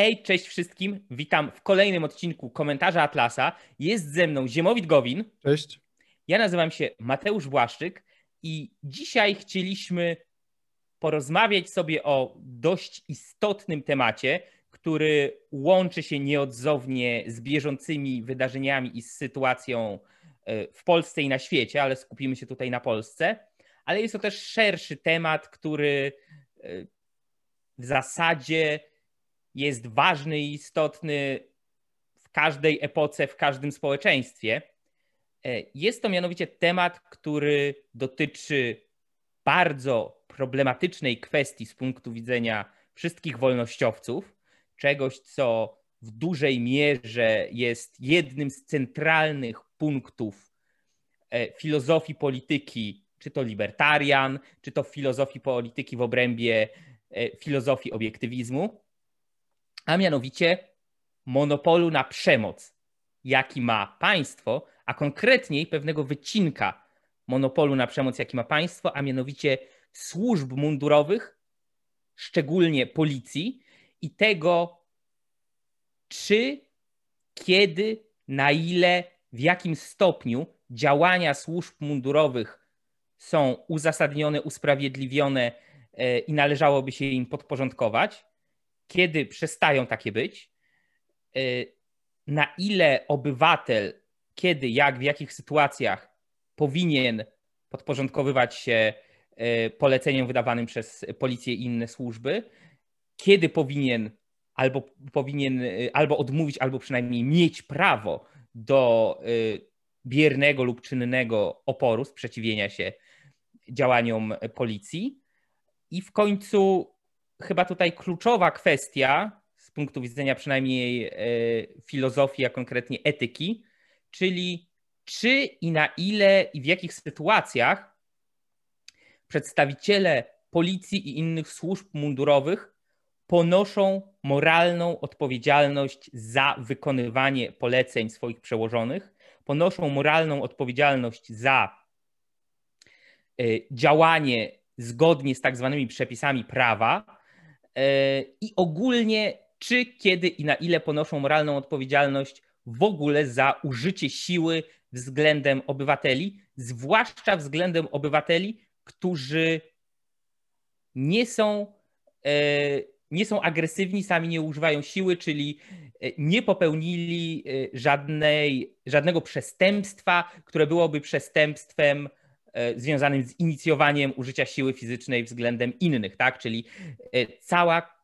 Hej, cześć wszystkim. Witam w kolejnym odcinku Komentarza Atlasa. Jest ze mną Ziemowit Gowin. Cześć. Ja nazywam się Mateusz Błaszczyk i dzisiaj chcieliśmy porozmawiać sobie o dość istotnym temacie, który łączy się nieodzownie z bieżącymi wydarzeniami i z sytuacją e, w Polsce i na świecie, ale skupimy się tutaj na Polsce. Ale jest to też szerszy temat, który e, w zasadzie jest ważny i istotny w każdej epoce, w każdym społeczeństwie. E, jest to mianowicie temat, który dotyczy bardzo problematycznej kwestii z punktu widzenia wszystkich wolnościowców, czegoś, co w dużej mierze jest jednym z centralnych punktów e, filozofii polityki, czy to libertarian, czy to filozofii polityki w obrębie e, filozofii obiektywizmu a mianowicie monopolu na przemoc, jaki ma państwo, a konkretniej pewnego wycinka monopolu na przemoc, jaki ma państwo, a mianowicie służb mundurowych, szczególnie policji i tego, czy, kiedy, na ile, w jakim stopniu działania służb mundurowych są uzasadnione, usprawiedliwione e, i należałoby się im podporządkować kiedy przestają takie być, y, na ile obywatel, kiedy, jak, w jakich sytuacjach powinien podporządkowywać się y, poleceniom wydawanym przez policję i inne służby, kiedy powinien albo powinien y, albo odmówić, albo przynajmniej mieć prawo do biernego lub czynnego oporu, sprzeciwienia się działaniom policji. I w końcu chyba tutaj kluczowa kwestia z punktu widzenia przynajmniej e, filozofii, a konkretnie etyki, czyli czy i na ile i w jakich sytuacjach przedstawiciele policji i innych służb mundurowych ponoszą moralną odpowiedzialność za wykonywanie poleceń swoich przełożonych, ponoszą moralną odpowiedzialność za e, działanie zgodnie z tak zwanymi przepisami prawa, i ogólnie czy, kiedy i na ile ponoszą moralną odpowiedzialność w ogóle za użycie siły względem obywateli, zwłaszcza względem obywateli, którzy nie są, e, nie są agresywni, sami nie używają siły, czyli e, nie popełnili żadnej, żadnego przestępstwa, które byłoby przestępstwem E, związanym z inicjowaniem użycia siły fizycznej względem innych, tak? Czyli e, cała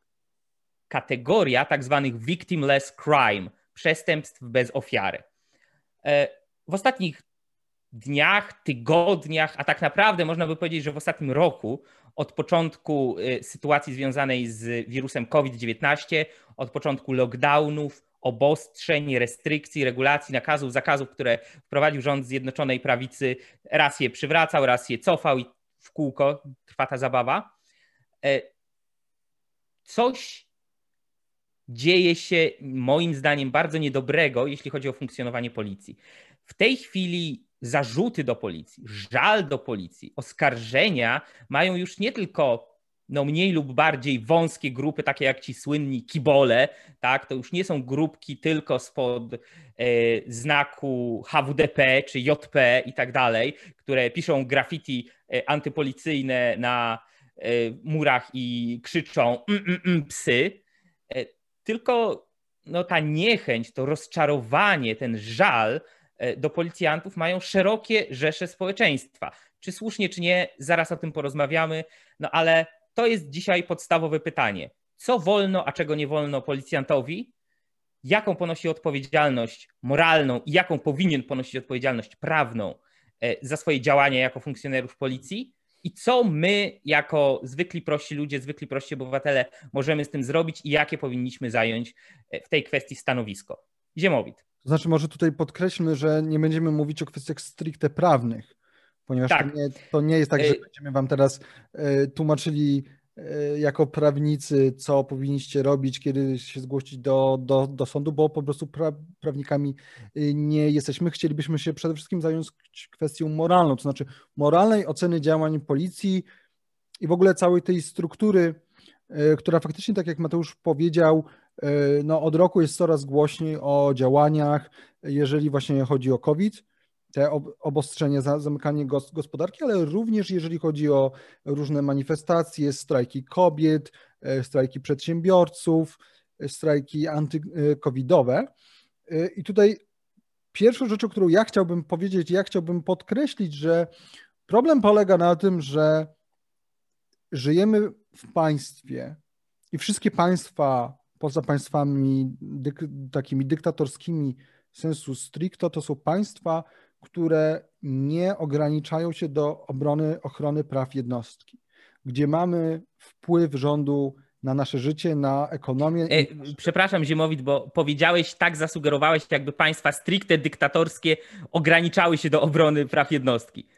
kategoria tak zwanych victimless crime, przestępstw bez ofiary. E, w ostatnich dniach, tygodniach, a tak naprawdę można by powiedzieć, że w ostatnim roku, od początku sytuacji związanej z wirusem COVID-19, od początku lockdownów, obostrzeń, restrykcji, regulacji, nakazów, zakazów, które wprowadził rząd Zjednoczonej Prawicy, raz je przywracał, raz je cofał i w kółko trwa ta zabawa. E, coś dzieje się moim zdaniem bardzo niedobrego, jeśli chodzi o funkcjonowanie policji. W tej chwili zarzuty do policji, żal do policji, oskarżenia mają już nie tylko no mniej lub bardziej wąskie grupy, takie jak ci słynni kibole, tak, to już nie są grupki tylko spod e, znaku HWDP czy JP i tak dalej, które piszą graffiti e, antypolicyjne na e, murach i krzyczą mm, mm, mm, psy, e, tylko no, ta niechęć, to rozczarowanie, ten żal e, do policjantów mają szerokie rzesze społeczeństwa. Czy słusznie, czy nie, zaraz o tym porozmawiamy, no ale to jest dzisiaj podstawowe pytanie. Co wolno, a czego nie wolno policjantowi? Jaką ponosi odpowiedzialność moralną i jaką powinien ponosić odpowiedzialność prawną e, za swoje działania jako funkcjonariusz policji? I co my, jako zwykli prości ludzie, zwykli prości obywatele, możemy z tym zrobić i jakie powinniśmy zająć e, w tej kwestii stanowisko? Ziemowit. To znaczy, może tutaj podkreślmy, że nie będziemy mówić o kwestiach stricte prawnych, ponieważ tak. to, nie, to, nie, jest tak, że będziemy wam teraz e, tłumaczyli e, jako prawnicy, co powinniście robić, kiedy się zgłosić do, do, do sądu, bo po prostu pra, prawnikami e, nie jesteśmy. Chcielibyśmy się przede wszystkim zająć kwestią moralną, to znaczy moralnej oceny działań policji i w ogóle całej tej struktury, która faktycznie, tak jak Mateusz powiedział, no, od roku jest coraz głośniej o działaniach, jeżeli właśnie chodzi o COVID, te obostrzenia, zamykanie gospodarki, ale również jeżeli chodzi o różne manifestacje, strajki kobiet, strajki przedsiębiorców, strajki antykowidowe. I tutaj pierwszą rzeczą, którą ja chciałbym powiedzieć, ja chciałbym podkreślić, że problem polega na tym, że żyjemy w państwie i wszystkie państwa poza państwami dyk, takimi dyktatorskimi sensu stricto to są państwa, które nie ograniczają się do obrony, ochrony praw jednostki, gdzie mamy wpływ rządu na nasze życie, na ekonomię. E, przepraszam, Ziemowit, bo powiedziałeś, tak zasugerowałeś, jakby państwa stricte dyktatorskie ograniczały się do obrony praw jednostki.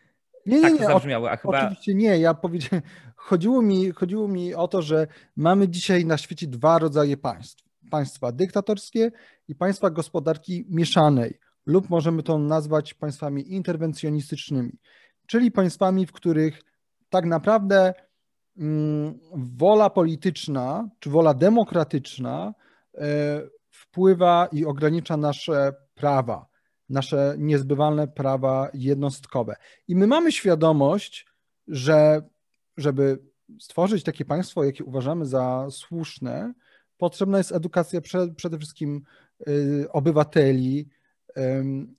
Nie, nie, tak nie. Zabrzmiało, a chyba... Oczywiście nie. Ja powiedziałem, chodziło mi, chodziło mi o to, że mamy dzisiaj na świecie dwa rodzaje państw. Państwa dyktatorskie i państwa gospodarki mieszanej, lub możemy to nazwać państwami interwencjonistycznymi, czyli państwami, w których tak naprawdę mm, wola polityczna czy wola demokratyczna e, wpływa i ogranicza nasze prawa nasze niezbywalne prawa jednostkowe. I my mamy świadomość, że żeby stworzyć takie państwo, jakie uważamy za słuszne, potrzebna jest edukacja przede wszystkim y, obywateli,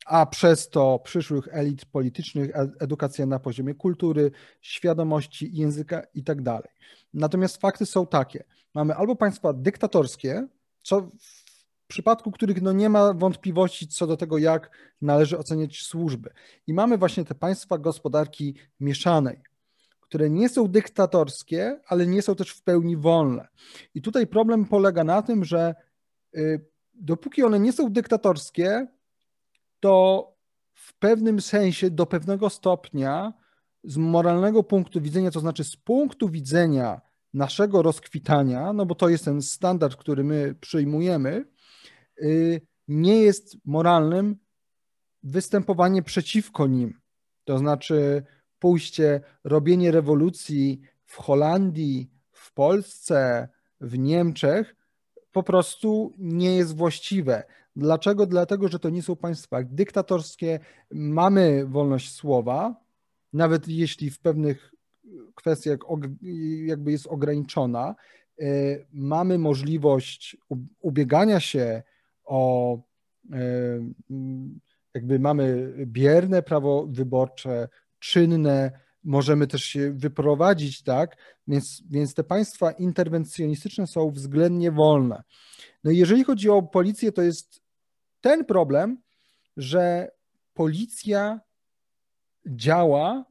a przez to przyszłych elit politycznych, edukacja na poziomie kultury, świadomości, języka i tak. Natomiast fakty są takie. Mamy albo państwa dyktatorskie, co przypadku których no nie ma wątpliwości co do tego, jak należy oceniać służby. I mamy właśnie te państwa gospodarki mieszanej, które nie są dyktatorskie, ale nie są też w pełni wolne. I tutaj problem polega na tym, że y, dopóki one nie są dyktatorskie, to w pewnym sensie, do pewnego stopnia, z moralnego punktu widzenia, to znaczy z punktu widzenia naszego rozkwitania, no bo to jest ten standard, który my przyjmujemy, Y, nie jest moralnym występowanie przeciwko nim. To znaczy pójście, robienie rewolucji w Holandii, w Polsce, w Niemczech po prostu nie jest właściwe. Dlaczego? Dlatego, że to nie są państwa dyktatorskie, mamy wolność słowa, nawet jeśli w pewnych kwestiach jakby jest ograniczona, y, mamy możliwość ubiegania się o e, jakby mamy bierne prawo wyborcze, czynne, możemy też się wyprowadzić, tak? Więc, więc te państwa interwencjonistyczne są względnie wolne. No jeżeli chodzi o policję, to jest ten problem, że policja działa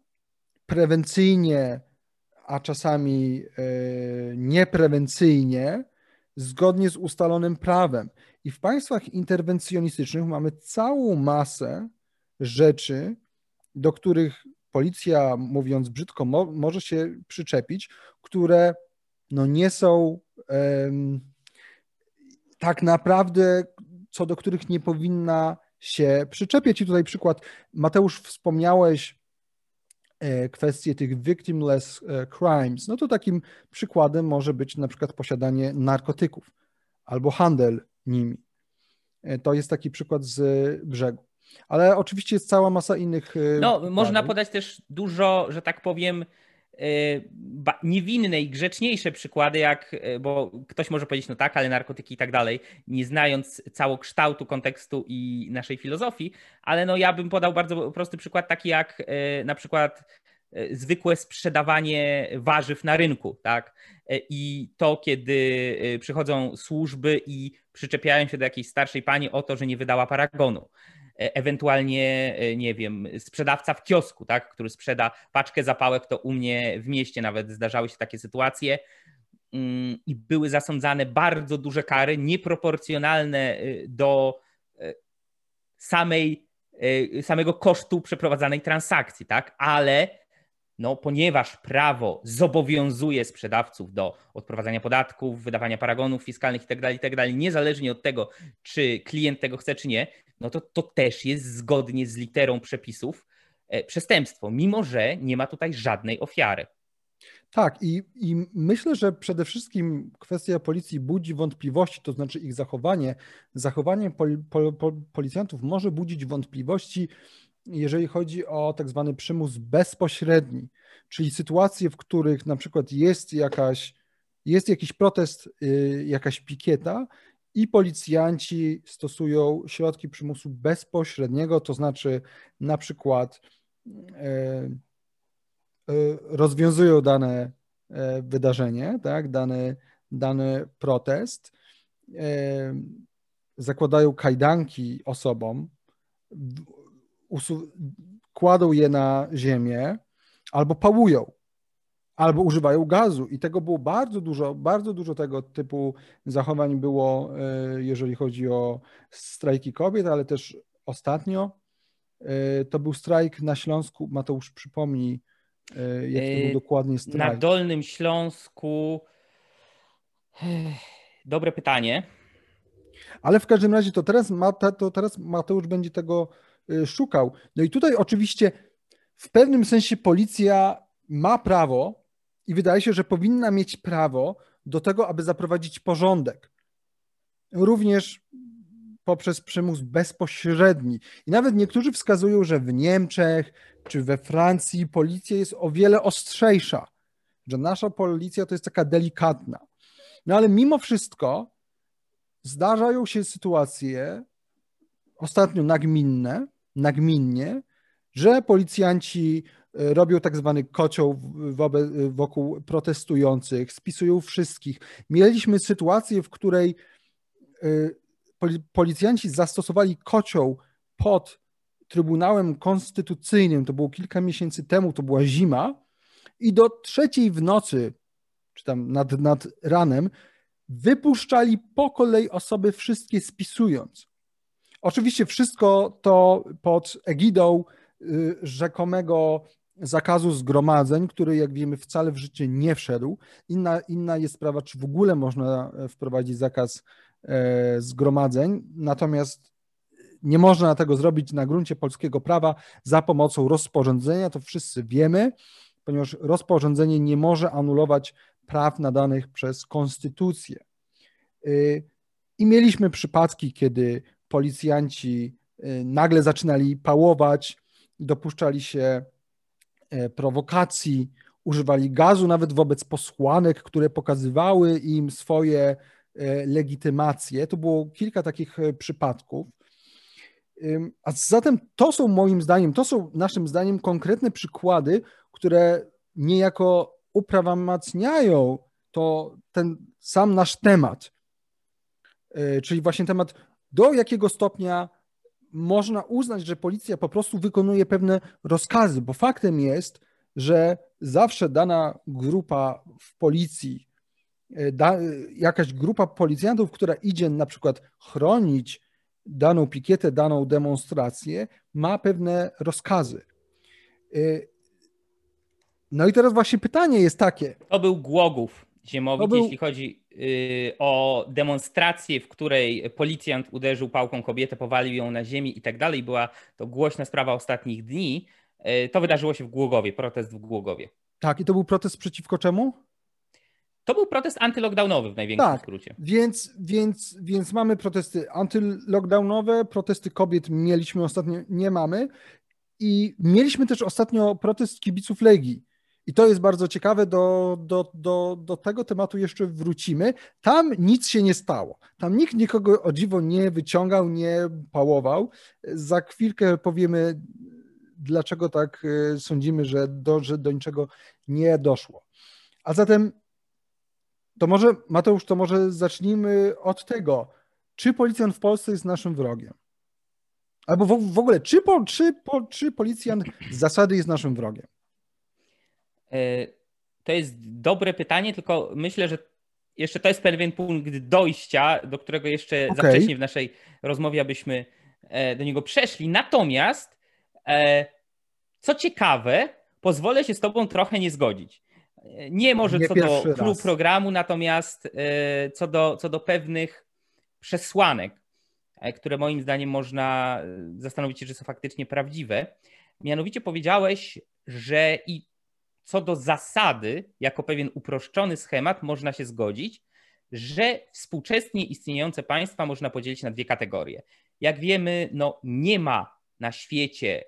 prewencyjnie, a czasami e, nieprewencyjnie, zgodnie z ustalonym prawem. I w państwach interwencjonistycznych mamy całą masę rzeczy, do których policja, mówiąc brzydko, mo może się przyczepić, które no nie są um, tak naprawdę, co do których nie powinna się przyczepiać. I tutaj przykład, Mateusz, wspomniałeś e, kwestię tych victimless e, crimes. No to takim przykładem może być na przykład posiadanie narkotyków albo handel nimi. E, to jest taki przykład z brzegu. Ale oczywiście jest cała masa innych. No, można podać też dużo, że tak powiem, niewinne i grzeczniejsze przykłady, jak, bo ktoś może powiedzieć, no tak, ale narkotyki i tak dalej, nie znając całokształtu kontekstu i naszej filozofii, ale no ja bym podał bardzo prosty przykład, taki jak na przykład E, zwykłe sprzedawanie warzyw na rynku, tak? E, I to, kiedy e, przychodzą służby i przyczepiają się do jakiejś starszej pani o to, że nie wydała paragonu. Ewentualnie, nie wiem, sprzedawca w kiosku, tak, który sprzeda paczkę zapałek, to u mnie w mieście nawet zdarzały się takie sytuacje mm, i były zasądzane bardzo duże kary, nieproporcjonalne do samej, samego kosztu przeprowadzanej transakcji, tak? Ale no, ponieważ prawo zobowiązuje sprzedawców do odprowadzania podatków, wydawania paragonów fiskalnych itd., tak itd., tak niezależnie od tego, czy klient tego chce, czy nie, no to to też jest zgodnie z literą przepisów e, przestępstwo, mimo że nie ma tutaj żadnej ofiary. Tak, i, i myślę, że przede wszystkim kwestia policji budzi wątpliwości, to znaczy ich zachowanie. Zachowanie pol, pol, pol, policjantów może budzić wątpliwości, jeżeli chodzi o tak zwany przymus bezpośredni, czyli sytuacje, w których na przykład jest jakaś, jest jakiś protest, y, jakaś pikieta i policjanci stosują środki przymusu bezpośredniego, to znaczy na przykład e, E, rozwiązują dane e, wydarzenie, tak, dany, dany protest, e, zakładają kajdanki osobom, kładą je na ziemię albo pałują, albo używają gazu. I tego było bardzo dużo, bardzo dużo tego typu zachowań było, jeżeli chodzi o strajki kobiet, ale też ostatnio to był strajk na Śląsku, Mateusz przypomnij, E, jak to był e, dokładnie strajk? Na Dolnym Śląsku. Dobre pytanie. Ale w każdym razie to teraz, to teraz Mateusz będzie tego e, szukał. No i tutaj oczywiście w pewnym sensie policja ma prawo i wydaje się, że powinna mieć prawo do tego, aby zaprowadzić porządek. Również poprzez przymus bezpośredni. I nawet niektórzy wskazują, że w Niemczech czy we Francji policja jest o wiele ostrzejsza, że nasza policja to jest taka delikatna. No ale mimo wszystko zdarzają się sytuacje, ostatnio nagminne, nagminnie, że policjanci e, robią tak zwany kocioł wokół protestujących, spisują wszystkich. Mieliśmy sytuację, w której e, policjanci zastosowali kocioł pod Trybunałem Konstytucyjnym, to było kilka miesięcy temu, to była zima, i do trzeciej w nocy, czy tam nad, nad ranem, wypuszczali po kolei osoby, wszystkie spisując. Oczywiście wszystko to pod egidą y, rzekomego zakazu zgromadzeń, który, jak wiemy, wcale w życie nie wszedł. Inna, inna jest sprawa, czy w ogóle można wprowadzić zakaz e, zgromadzeń. Natomiast nie można tego zrobić na gruncie polskiego prawa za pomocą rozporządzenia, to wszyscy wiemy, ponieważ rozporządzenie nie może anulować praw nadanych przez konstytucję. Y, I mieliśmy przypadki, kiedy policjanci y, nagle zaczynali pałować, dopuszczali się y, prowokacji, używali gazu nawet wobec posłanek, które pokazywały im swoje legitymacje. To było kilka takich przypadków. A zatem to są moim zdaniem, to są naszym zdaniem konkretne przykłady, które niejako uprawomacniają to ten sam nasz temat, czyli właśnie temat, do jakiego stopnia można uznać, że policja po prostu wykonuje pewne rozkazy, bo faktem jest, że zawsze dana grupa w policji, e, da, jakaś grupa policjantów, która idzie na przykład chronić daną pikietę, daną demonstrację, ma pewne rozkazy. Y, no i teraz właśnie pytanie jest takie. To był Głogów Ziemowicz, był... jeśli chodzi o demonstrację, w której policjant uderzył pałką kobietę, powalił ją na ziemi i tak dalej. Była to głośna sprawa ostatnich dni. Y, to wydarzyło się w Głogowie, protest w Głogowie. Tak, i to był protest przeciwko czemu? To był protest antylockdownowy w największym tak, skrócie. Więc, więc, więc mamy protesty antylockdownowe, protesty kobiet mieliśmy ostatnio, nie mamy. I mieliśmy też ostatnio protest kibiców Legii. I to jest bardzo ciekawe, do, do, do, do tego tematu jeszcze wrócimy. Tam nic się nie stało. Tam nikt nikogo o dziwo nie wyciągał, nie pałował. Za chwilkę powiemy, dlaczego tak e, sądzimy, że do, że do niczego nie doszło. A zatem to może, Mateusz, to może zacznijmy od tego, czy policjant w Polsce jest naszym wrogiem? Albo w, w ogóle, czy, po, czy, po, czy policjant z zasady jest naszym wrogiem? E, to jest dobre pytanie, tylko myślę, że jeszcze to jest pewien punkt dojścia, do którego jeszcze okay. za wcześnie w naszej rozmowie abyśmy e, do niego przeszli. Natomiast, e, co ciekawe, pozwolę się z Tobą trochę nie zgodzić. Nie może nie co do klubu programu, natomiast co do, co do pewnych przesłanek, które moim zdaniem można zastanowić się, czy są faktycznie prawdziwe. Mianowicie powiedziałeś, że i co do zasady, jako pewien uproszczony schemat, można się zgodzić, że współczesnie istniejące państwa można podzielić na dwie kategorie. Jak wiemy, no nie ma na świecie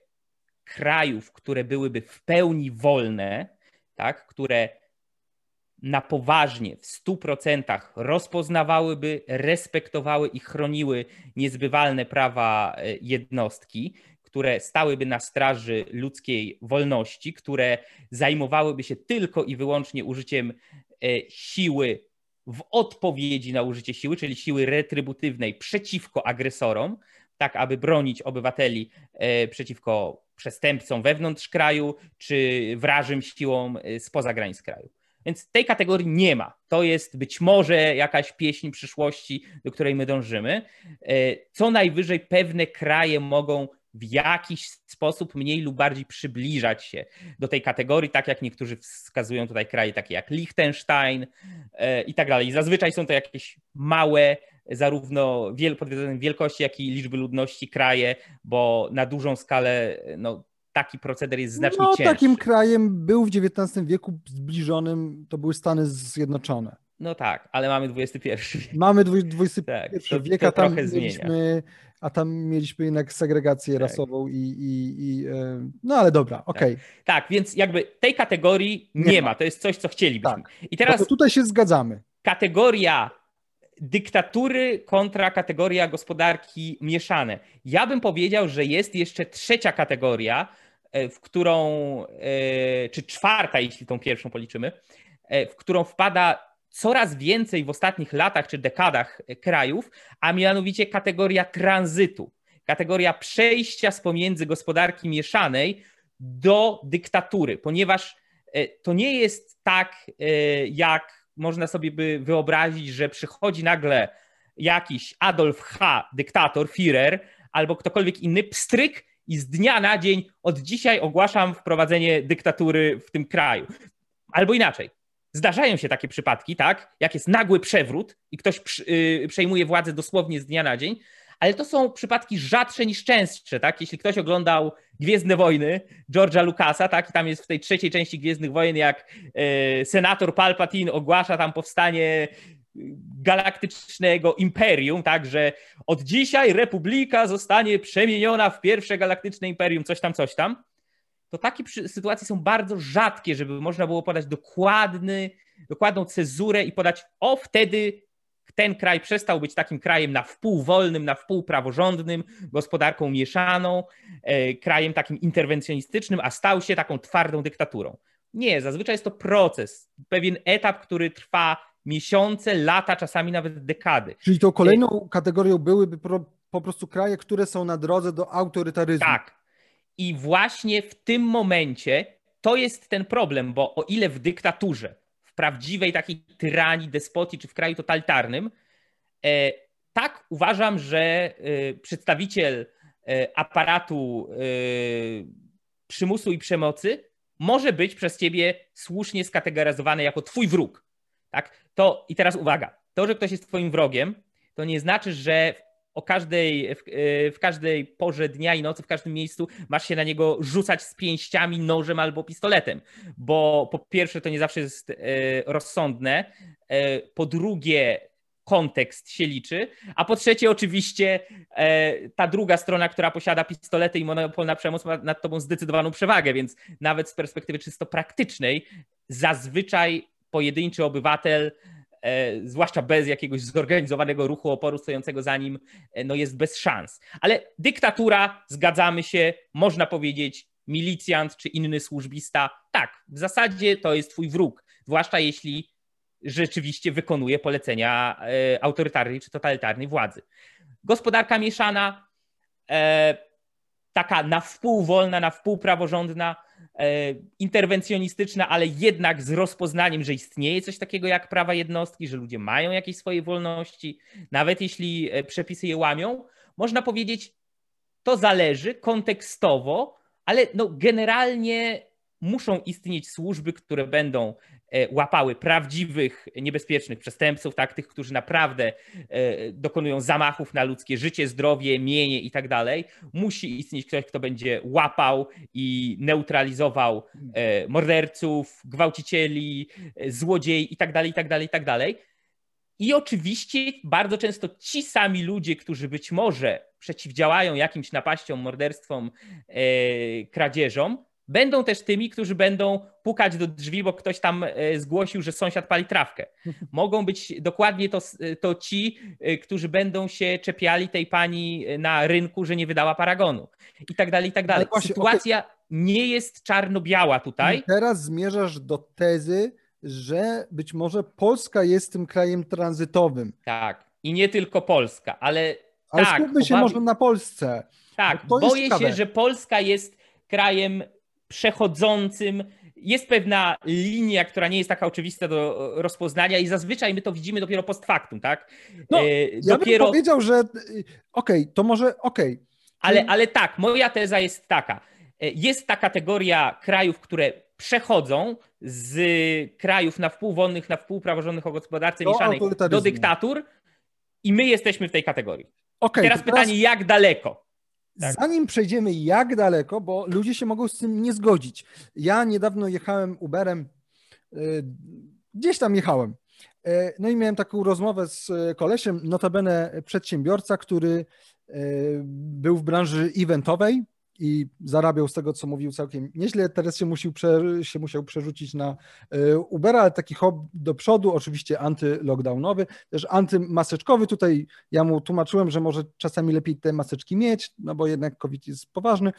krajów, które byłyby w pełni wolne, tak, które na poważnie, w 100% rozpoznawałyby, respektowały i chroniły niezbywalne prawa e, jednostki, które stałyby na straży ludzkiej wolności, które zajmowałyby się tylko i wyłącznie użyciem e, siły w odpowiedzi na użycie siły, czyli siły retrybutywnej przeciwko agresorom, tak aby bronić obywateli e, przeciwko przestępcom wewnątrz kraju, czy wrażym siłom spoza granic kraju. Więc tej kategorii nie ma. To jest być może jakaś pieśń przyszłości, do której my dążymy. E, co najwyżej pewne kraje mogą w jakiś sposób mniej lub bardziej przybliżać się do tej kategorii, tak jak niektórzy wskazują tutaj kraje takie jak Liechtenstein e, i tak dalej. Zazwyczaj są to jakieś małe, zarówno pod względem wielkości, jak i liczby ludności kraje, bo na dużą skalę no, taki proceder jest znacznie no, cięższy. takim krajem był w XIX wieku zbliżonym, to były Stany Zjednoczone. No tak, ale mamy XXI. Mamy XXI tak, wiek, a tam mieliśmy, a tam mieliśmy jednak segregację tak. rasową i, i, i, e, no ale dobra, okej. Okay. Tak. tak. więc jakby tej kategorii nie, nie ma. ma. to jest coś, co chcielibyśmy. Tak. I teraz no tutaj się zgadzamy. Kategoria dyktatury kontra kategoria gospodarki mieszane. Ja bym powiedział, że jest jeszcze trzecia kategoria, e, w którą, e, czy czwarta, jeśli tą pierwszą policzymy, w którą wpada coraz więcej w ostatnich latach czy dekadach krajów, a mianowicie kategoria tranzytu, kategoria przejścia z pomiędzy gospodarki mieszanej do dyktatury, ponieważ to nie jest tak, jak można sobie by wyobrazić, że przychodzi nagle jakiś Adolf H., dyktator, Führer, albo ktokolwiek inny, pstryk i z dnia na dzień od dzisiaj ogłaszam wprowadzenie dyktatury w tym kraju. Albo inaczej. Zdarzają się takie przypadki, tak? Jak jest nagły przewrót i ktoś y, przejmuje władzę dosłownie z dnia na dzień, ale to są przypadki rzadsze niż częstsze, tak? Jeśli ktoś oglądał Gwiezdne Wojny George'a Lucasa, tak? I tam jest w tej trzeciej części Gwiezdnych Wojen, jak e, senator Palpatine ogłasza tam powstanie galaktycznego imperium, tak, że od dzisiaj Republika zostanie przemieniona w pierwsze galaktyczne imperium, coś tam, coś tam, to takie sytuacje są bardzo rzadkie, żeby można było podać dokładny, dokładną cezurę i podać, o wtedy ten kraj przestał być takim krajem na wpół wolnym, na wpół praworządnym, gospodarką mieszaną, e, krajem takim interwencjonistycznym, a stał się taką twardą dyktaturą. Nie, zazwyczaj jest to proces, pewien etap, który trwa miesiące, lata, czasami nawet dekady. Czyli to kolejną kategorią byłyby po prostu kraje, które są na drodze do autorytaryzmu. Tak. I właśnie w tym momencie to jest ten problem, bo o ile w dyktaturze prawdziwej takiej tyranii, despotii czy w kraju totalitarnym. E, tak uważam, że e, przedstawiciel e, aparatu przymusu i przemocy może być przez ciebie słusznie skategoryzowany jako twój wróg. Tak? To i teraz uwaga, to, że ktoś jest twoim wrogiem, to nie znaczy, że o każdej, w, w, każdej porze dnia i nocy, w każdym miejscu masz się na niego rzucać z pięściami, nożem albo pistoletem, bo po pierwsze to nie zawsze jest e, rozsądne, e, po drugie kontekst się liczy, a po trzecie oczywiście e, ta druga strona, która posiada pistolety i monopol na przemoc ma nad tobą zdecydowaną przewagę, więc nawet z perspektywy czysto praktycznej zazwyczaj pojedynczy obywatel E, zwłaszcza bez jakiegoś zorganizowanego ruchu oporu stojącego za nim, e, no jest bez szans. Ale dyktatura, zgadzamy się, można powiedzieć, milicjant czy inny służbista, tak, w zasadzie to jest twój wróg, zwłaszcza jeśli rzeczywiście wykonuje polecenia e, autorytarnej czy totalitarnej władzy. Gospodarka mieszana, taka na wpół wolna, na wpół praworządna, interwencjonistyczna, ale jednak z rozpoznaniem, że istnieje coś takiego jak prawa jednostki, że ludzie mają jakieś swoje wolności, nawet jeśli e, przepisy je łamią, można powiedzieć, to zależy kontekstowo, ale no generalnie muszą istnieć służby, które będą e, łapały prawdziwych, niebezpiecznych przestępców, tak, tych, którzy naprawdę e, dokonują zamachów na ludzkie życie, zdrowie, mienie i tak dalej. Musi istnieć ktoś, kto będzie łapał i neutralizował e, morderców, gwałcicieli, złodziei i tak dalej, i tak dalej, i tak dalej. I oczywiście bardzo często ci sami ludzie, którzy być może przeciwdziałają jakimś napaściom, morderstwom, kradzieżom, będą też tymi, którzy będą pukać do drzwi, bo ktoś tam e, zgłosił, że sąsiad pali trawkę. Mogą być dokładnie to, to ci, e, którzy będą się czepiali tej pani na rynku, że nie wydała paragonu i tak dalej, i tak dalej. Właśnie, Sytuacja okay. nie jest czarno-biała tutaj. I teraz zmierzasz do tezy, że być może Polska jest tym krajem tranzytowym. Tak, i nie tylko Polska, ale ale tak, skupmy się może na Polsce. Tak, boję się, że Polska jest krajem przechodzącym. Jest pewna linia, która nie jest taka oczywista do rozpoznania i zazwyczaj my to widzimy dopiero post factum, tak? No, e, ja bym powiedział, że okej, okay, to może okej. Okay. Ale, ale tak, moja teza jest taka. E, jest ta kategoria krajów, które przechodzą z krajów na wpół wolnych, na wpół praworządnych o gospodarce do mieszanej do dyktatur i my jesteśmy w tej kategorii. Okay, teraz, teraz pytanie, jak daleko? Tak. Zanim przejdziemy jak daleko, bo ludzie się mogą z tym nie zgodzić. Ja niedawno jechałem Uberem, y, gdzieś tam jechałem. Y, no i miałem taką rozmowę z kolesiem, notabene przedsiębiorca, który y, był w branży eventowej, i zarabiał z tego, co mówił całkiem nieźle. Teraz się, musiał, się musiał przerzucić na e, Ubera, ale taki hop do przodu, oczywiście antylockdownowy, też antymaseczkowy. Tutaj ja mu tłumaczyłem, że może czasami lepiej te maseczki mieć, no bo jednak COVID jest poważny.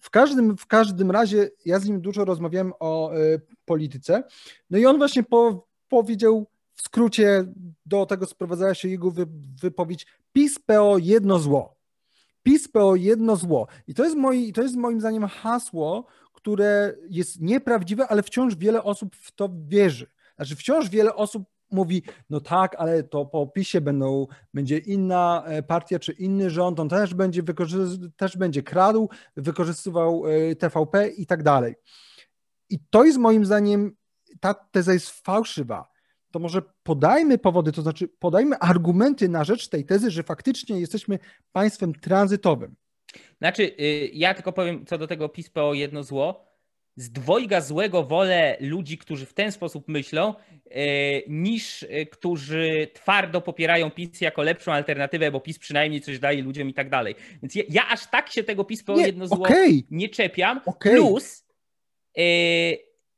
W każdym, w każdym razie ja z nim dużo rozmawiałem o y, polityce, no i on właśnie po, powiedział w skrócie, do tego sprowadzała się jego wy, wypowiedź, PiS, PO, jedno zło. PiS PO jedno zło. I to jest, moi, to jest moim zdaniem hasło, które jest nieprawdziwe, ale wciąż wiele osób w to wierzy. Znaczy wciąż wiele osób mówi, no tak, ale to po PiSie będą, będzie inna e, partia czy inny rząd, on też będzie, też będzie kradł, wykorzystywał e, TVP i tak dalej. I to jest moim zdaniem, ta teza jest fałszywa to może podajmy powody, to znaczy podajmy argumenty na rzecz tej tezy, że faktycznie jesteśmy państwem tranzytowym. Znaczy, y, ja tylko powiem co do tego PiS PO jedno zło. Z dwojga złego wolę ludzi, którzy w ten sposób myślą, y, niż y, którzy twardo popierają PiS jako lepszą alternatywę, bo PiS przynajmniej coś daje ludziom i tak dalej. Więc ja, ja aż tak się tego PiS PO jedno zło okay. nie czepiam. Okay. Plus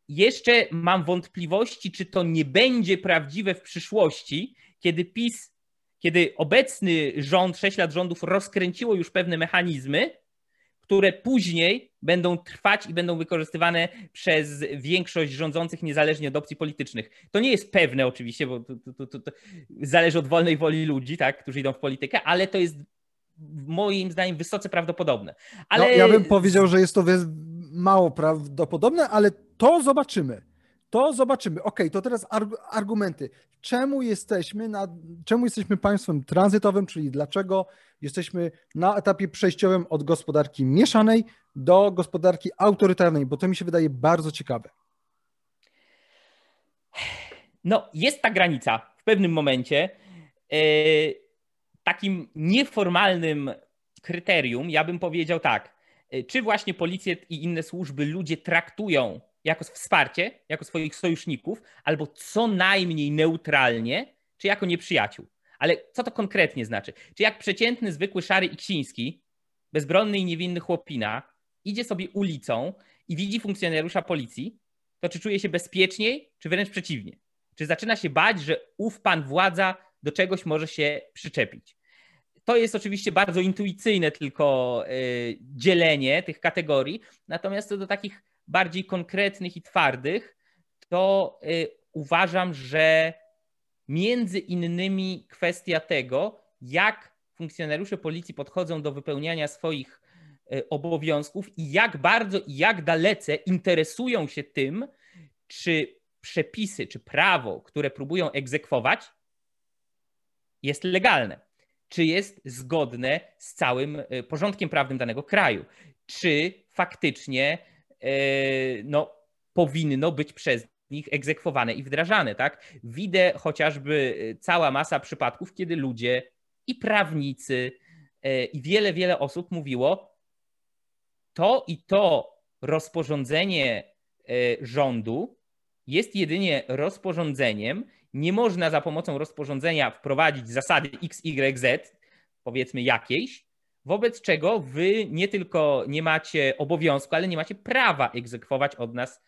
jeszcze mam wątpliwości, czy to nie będzie prawdziwe w przyszłości, kiedy PiS, kiedy obecny rząd, 6 lat rządów rozkręciło już pewne mechanizmy, które później będą trwać i będą wykorzystywane przez większość rządzących niezależnie od opcji politycznych. To nie jest pewne oczywiście, bo to, to, to, to zależy od wolnej woli ludzi, tak, którzy idą w politykę, ale to jest moim zdaniem wysoce prawdopodobne. Ale... No, ja bym powiedział, że jest to mało prawdopodobne, ale to zobaczymy. To zobaczymy. Ok, to teraz argumenty. Czemu jesteśmy, na, czemu jesteśmy państwem tranzytowym, czyli dlaczego jesteśmy na etapie przejściowym od gospodarki mieszanej do gospodarki autorytarnej, bo to mi się wydaje bardzo ciekawe. No, jest ta granica w pewnym momencie. Yy, takim nieformalnym kryterium, ja bym powiedział tak, czy właśnie policję i inne służby ludzie traktują jako wsparcie, jako swoich sojuszników, albo co najmniej neutralnie, czy jako nieprzyjaciół. Ale co to konkretnie znaczy? Czy jak przeciętny, zwykły szary Iksiński, bezbronny i niewinny chłopina, idzie sobie ulicą i widzi funkcjonariusza policji, to czy czuje się bezpieczniej, czy wręcz przeciwnie? Czy zaczyna się bać, że ów pan władza do czegoś może się przyczepić? To jest oczywiście bardzo intuicyjne tylko y, dzielenie tych kategorii, natomiast co do takich bardziej konkretnych i twardych, to y, uważam, że między innymi kwestia tego, jak funkcjonariusze policji podchodzą do wypełniania swoich y, obowiązków i jak bardzo i jak dalece interesują się tym, czy przepisy, czy prawo, które próbują egzekwować, jest legalne czy jest zgodne z całym e, porządkiem prawnym danego kraju, czy faktycznie e, no, powinno być przez nich egzekwowane i wdrażane. Tak? Widzę chociażby cała masa przypadków, kiedy ludzie i prawnicy, i wiele, wiele osób mówiło, to i to rozporządzenie rządu jest jedynie rozporządzeniem. Nie można za pomocą rozporządzenia wprowadzić zasady X, Y, Z, powiedzmy jakiejś, wobec czego wy nie tylko nie macie obowiązku, ale nie macie prawa egzekwować od nas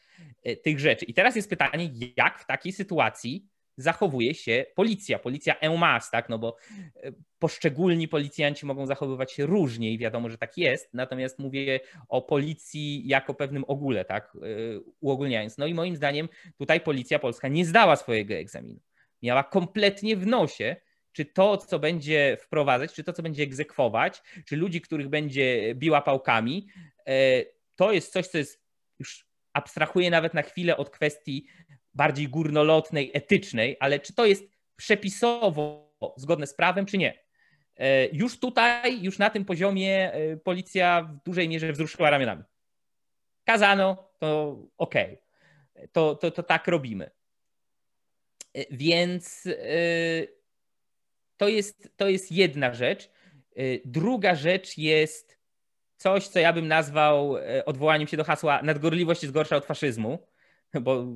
e, tych rzeczy. I teraz jest pytanie, jak w takiej sytuacji zachowuje się policja, policja en masse, tak, no bo e, poszczególni policjanci mogą zachowywać się różnie i wiadomo, że tak jest, natomiast mówię o policji jako pewnym ogóle, tak, e, uogólniając. No i moim zdaniem tutaj policja polska nie zdała swojego egzaminu. Miała kompletnie w nosie, czy to, co będzie wprowadzać, czy to, co będzie egzekwować, czy ludzi, których będzie biła pałkami, e, to jest coś, co jest już abstrahuje nawet na chwilę od kwestii bardziej górnolotnej, etycznej, ale czy to jest przepisowo zgodne z prawem, czy nie. E, już tutaj, już na tym poziomie e, policja w dużej mierze wzruszyła ramionami. Kazano, to okej, okay. to, to, to tak robimy. Więc to jest, to jest jedna rzecz. Druga rzecz jest coś, co ja bym nazwał odwołaniem się do hasła nadgorliwość jest gorsza od faszyzmu, bo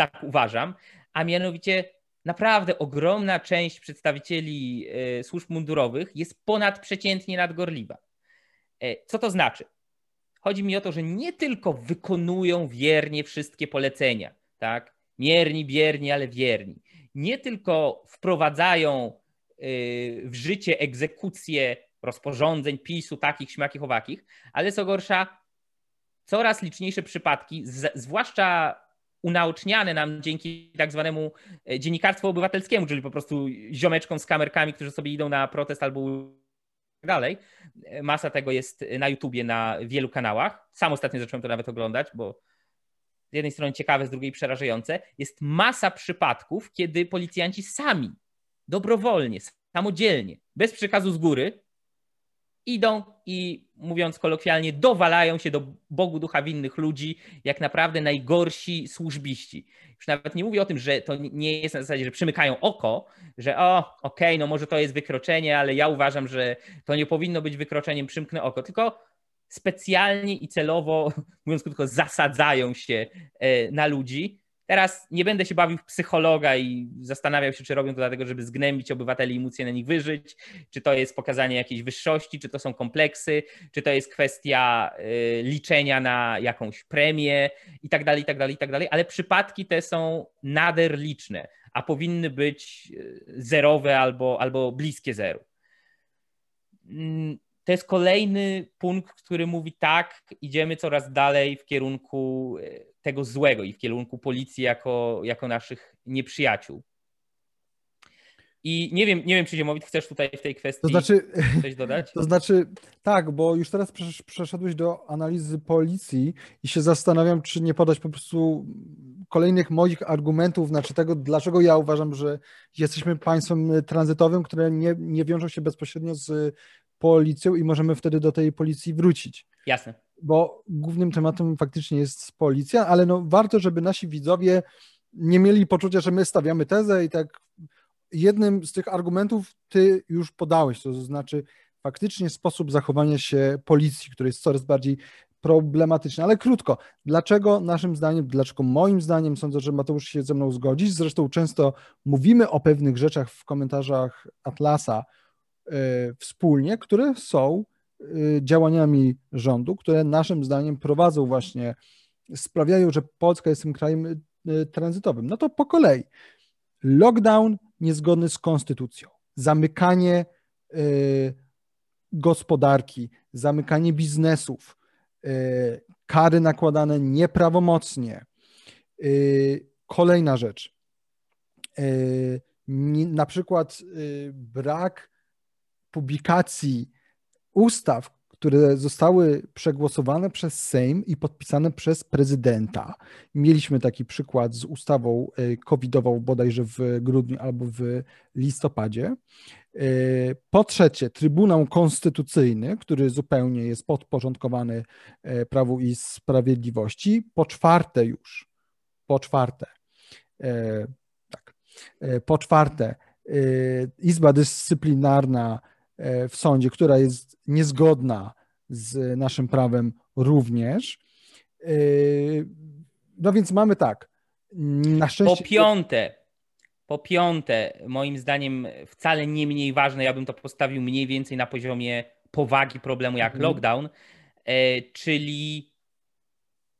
tak uważam, a mianowicie naprawdę ogromna część przedstawicieli y, służb mundurowych jest ponadprzeciętnie nadgorliwa. Co to znaczy? Chodzi mi o to, że nie tylko wykonują wiernie wszystkie polecenia, tak? Mierni, bierni, ale wierni. Nie tylko wprowadzają w życie egzekucję rozporządzeń PiSu, takich, śmakich, owakich, ale co gorsza, coraz liczniejsze przypadki, zwłaszcza unaoczniane nam dzięki tak zwanemu e, dziennikarstwu obywatelskiemu, czyli po prostu ziomeczkom z kamerkami, którzy sobie idą na protest albo tak dalej. E, masa tego jest na YouTubie, na wielu kanałach. Sam ostatnio zacząłem to nawet oglądać, bo z jednej strony ciekawe, z drugiej przerażające. Jest masa przypadków, kiedy policjanci sami dobrowolnie, samodzielnie, bez przekazu z góry, idą i mówiąc kolokwialnie, dowalają się do Bogu ducha winnych ludzi, jak naprawdę najgorsi służbiści. Już nawet nie mówię o tym, że to nie jest na zasadzie, że przymykają oko, że o, okej, okay, no może to jest wykroczenie, ale ja uważam, że to nie powinno być wykroczeniem, przymknę oko, tylko specjalnie i celowo, mówiąc krótko, zasadzają się e, na ludzi, Teraz nie będę się bawił w psychologa i zastanawiał się, czy robią to dlatego, żeby zgnębić obywateli i móc się na nich wyżyć, czy to jest pokazanie jakiejś wyższości, czy to są kompleksy, czy to jest kwestia y, liczenia na jakąś premię i tak dalej, i tak dalej, i tak dalej, ale przypadki te są nader liczne, a powinny być y, zerowe albo, albo bliskie zeru. Mm, to jest kolejny punkt, który mówi tak, idziemy coraz dalej w kierunku y, tego złego i w kierunku policji jako, jako naszych nieprzyjaciół. I nie wiem, nie wiem, czy Ziemowit chcesz tutaj w tej kwestii to znaczy, coś dodać? To znaczy, tak, bo już teraz przeszedłeś do analizy policji i się zastanawiam, czy nie podać po prostu kolejnych moich argumentów, znaczy tego, dlaczego ja uważam, że jesteśmy państwem tranzytowym, które nie, nie wiążą się bezpośrednio z policją i możemy wtedy do tej policji wrócić. Jasne bo głównym tematem faktycznie jest policja, ale no warto, żeby nasi widzowie nie mieli poczucia, że my stawiamy tezę i tak jednym z tych argumentów ty już podałeś, to znaczy faktycznie sposób zachowania się policji, który jest coraz bardziej problematyczny. Ale krótko, dlaczego naszym zdaniem, dlaczego moim zdaniem, sądzę, że Mateusz się ze mną zgodzi, zresztą często mówimy o pewnych rzeczach w komentarzach Atlasa yy, wspólnie, które są działaniami rządu, które naszym zdaniem prowadzą właśnie, sprawiają, że Polska jest tym krajem y, tranzytowym. No to po kolei. Lockdown niezgodny z konstytucją, zamykanie y, gospodarki, zamykanie biznesów, kary nakładane nieprawomocnie. Kolejna rzecz. Na przykład brak publikacji ustaw, które zostały przegłosowane przez Sejm i podpisane przez prezydenta. Mieliśmy taki przykład z ustawą e, covidową bodajże w grudniu albo w listopadzie. E, po trzecie, Trybunał Konstytucyjny, który zupełnie jest podporządkowany e, Prawu i Sprawiedliwości. Po czwarte już, Po czwarte, tak, po czwarte, Izba Dyscyplinarna w sądzie, która jest niezgodna z naszym prawem również. No więc mamy tak. Na szczęście. Po piąte, po piąte, moim zdaniem wcale nie mniej ważne, ja bym to postawił mniej więcej na poziomie powagi problemu jak mhm. lockdown, e, czyli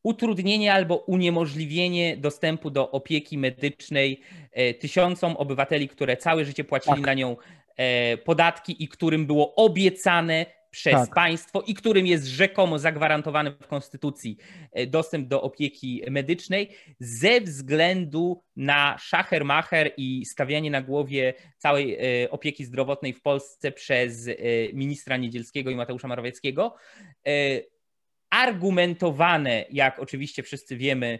utrudnienie albo uniemożliwienie dostępu do opieki medycznej e, tysiącom obywateli, które całe życie płacili tak. na nią e, podatki i którym było obiecane przez tak. państwo i którym jest rzekomo zagwarantowany w Konstytucji e, dostęp do opieki medycznej ze względu na szachermacher i stawianie na głowie całej e, opieki zdrowotnej w Polsce przez e, ministra Niedzielskiego i Mateusza Morawieckiego. Argumentowane, jak oczywiście wszyscy wiemy,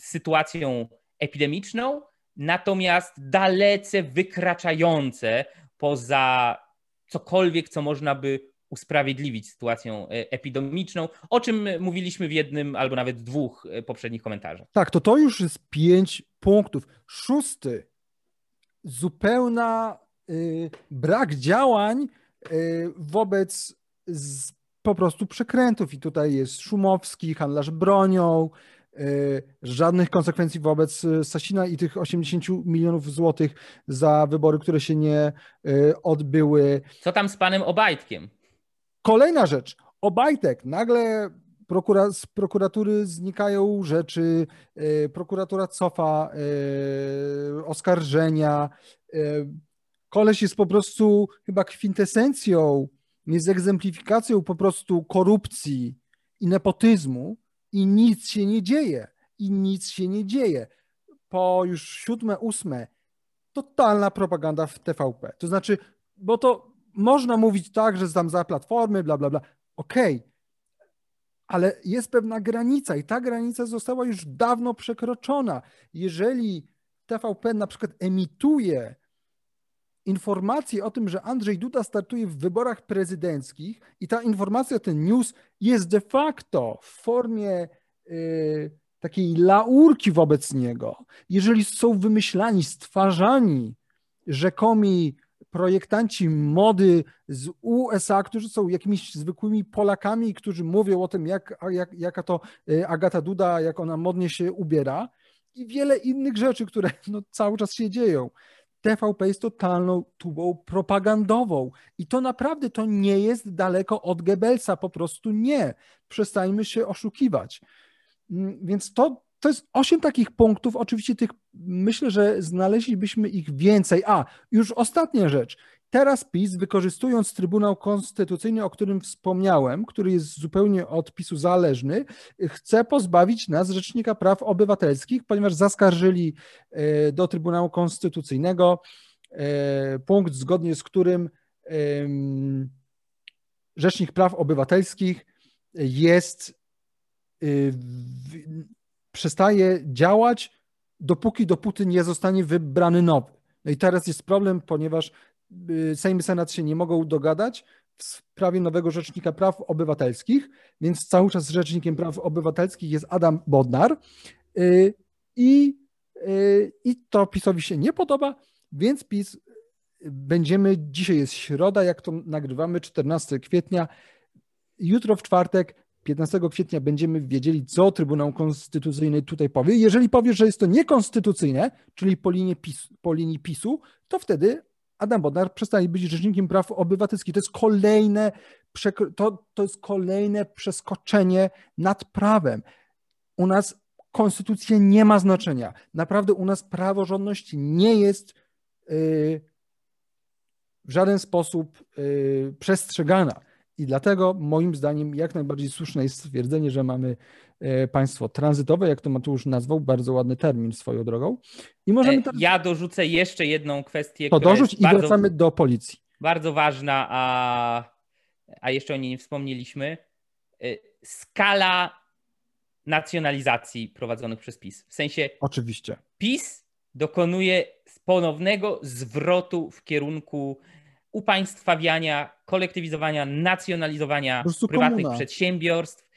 sytuacją epidemiczną, natomiast dalece wykraczające poza cokolwiek, co można by usprawiedliwić sytuacją e, epidemiczną, o czym mówiliśmy w jednym albo nawet dwóch e, poprzednich komentarzach. Tak, to to już jest pięć punktów. Szósty, zupełna y, brak działań y, wobec z, po prostu przekrętów. I tutaj jest Szumowski, handlarz bronią, żadnych konsekwencji wobec y, Sasina i tych 80 milionów złotych za wybory, które się nie y, odbyły. Co tam z panem Obajtkiem? Kolejna rzecz. Obajtek. Nagle prokura z prokuratury znikają rzeczy, prokuratura cofa oskarżenia. Koleś jest po prostu chyba kwintesencją, jest egzemplifikacją po prostu korupcji i nepotyzmu i nic się nie dzieje. I nic się nie dzieje. Po już siódme, ósme, totalna propaganda w TVP. To znaczy, bo to można mówić tak, że znam za platformy, bla, bla, bla. Okej, okay. ale jest pewna granica i ta granica została już dawno przekroczona. Jeżeli TVP na przykład emituje informację o tym, że Andrzej Duda startuje w wyborach prezydenckich i ta informacja, ten news jest de facto w formie y, takiej laurki wobec niego, jeżeli są wymyślani, stwarzani rzekomi projektanci mody z USA, którzy są jakimiś zwykłymi Polakami, którzy mówią o tym, jak, jak, jaka to y, Agata Duda, jak ona modnie się ubiera i wiele innych rzeczy, które no, cały czas się dzieją. TVP jest totalną tubą propagandową i to naprawdę to nie jest daleko od Goebbelsa, po prostu nie. Przestańmy się oszukiwać. Mm, więc to, to jest osiem takich punktów. Oczywiście tych myślę, że znaleźlibyśmy ich więcej. A, już ostatnia rzecz. Teraz PiS, wykorzystując Trybunał Konstytucyjny, o którym wspomniałem, który jest zupełnie od PiSu zależny, chce pozbawić nas Rzecznika Praw Obywatelskich, ponieważ zaskarżyli e, do Trybunału Konstytucyjnego e, punkt, zgodnie z którym Rzecznik Praw Obywatelskich jest, e, przestaje działać, dopóki dopóty nie zostanie wybrany nowy. No i teraz jest problem, ponieważ Sejm i Senat się nie mogą dogadać w sprawie nowego Rzecznika Praw Obywatelskich, więc cały czas Rzecznikiem Praw Obywatelskich jest Adam Bodnar y, i, y, i to PiSowi się nie podoba, więc PiS będziemy, dzisiaj jest środa, jak to nagrywamy, 14 kwietnia, jutro w czwartek 15 kwietnia będziemy wiedzieli, co Trybunał Konstytucyjny tutaj powie. Jeżeli powie, że jest to niekonstytucyjne, czyli po linii, PiS, po linii PiSu, to wtedy Adam Bodnar przestanie być rzecznikiem praw obywatelskich. To jest kolejne, to, to jest kolejne przeskoczenie nad prawem. U nas konstytucja nie ma znaczenia. Naprawdę u nas praworządność nie jest yy, w żaden sposób yy, przestrzegana. I dlatego moim zdaniem jak najbardziej słuszne jest stwierdzenie, że mamy e, państwo tranzytowe, jak to Mateusz nazwał, bardzo ładny termin swoją drogą. I możemy teraz... Ja dorzucę jeszcze jedną kwestię. To dorzuć i bardzo, wracamy do policji. Bardzo ważna, a, a jeszcze o niej nie wspomnieliśmy. E, skala nacjonalizacji prowadzonych przez PiS. W sensie. Oczywiście. PiS dokonuje ponownego zwrotu w kierunku upaństwawiania, kolektywizowania, nacjonalizowania prywatnych komuna. przedsiębiorstw.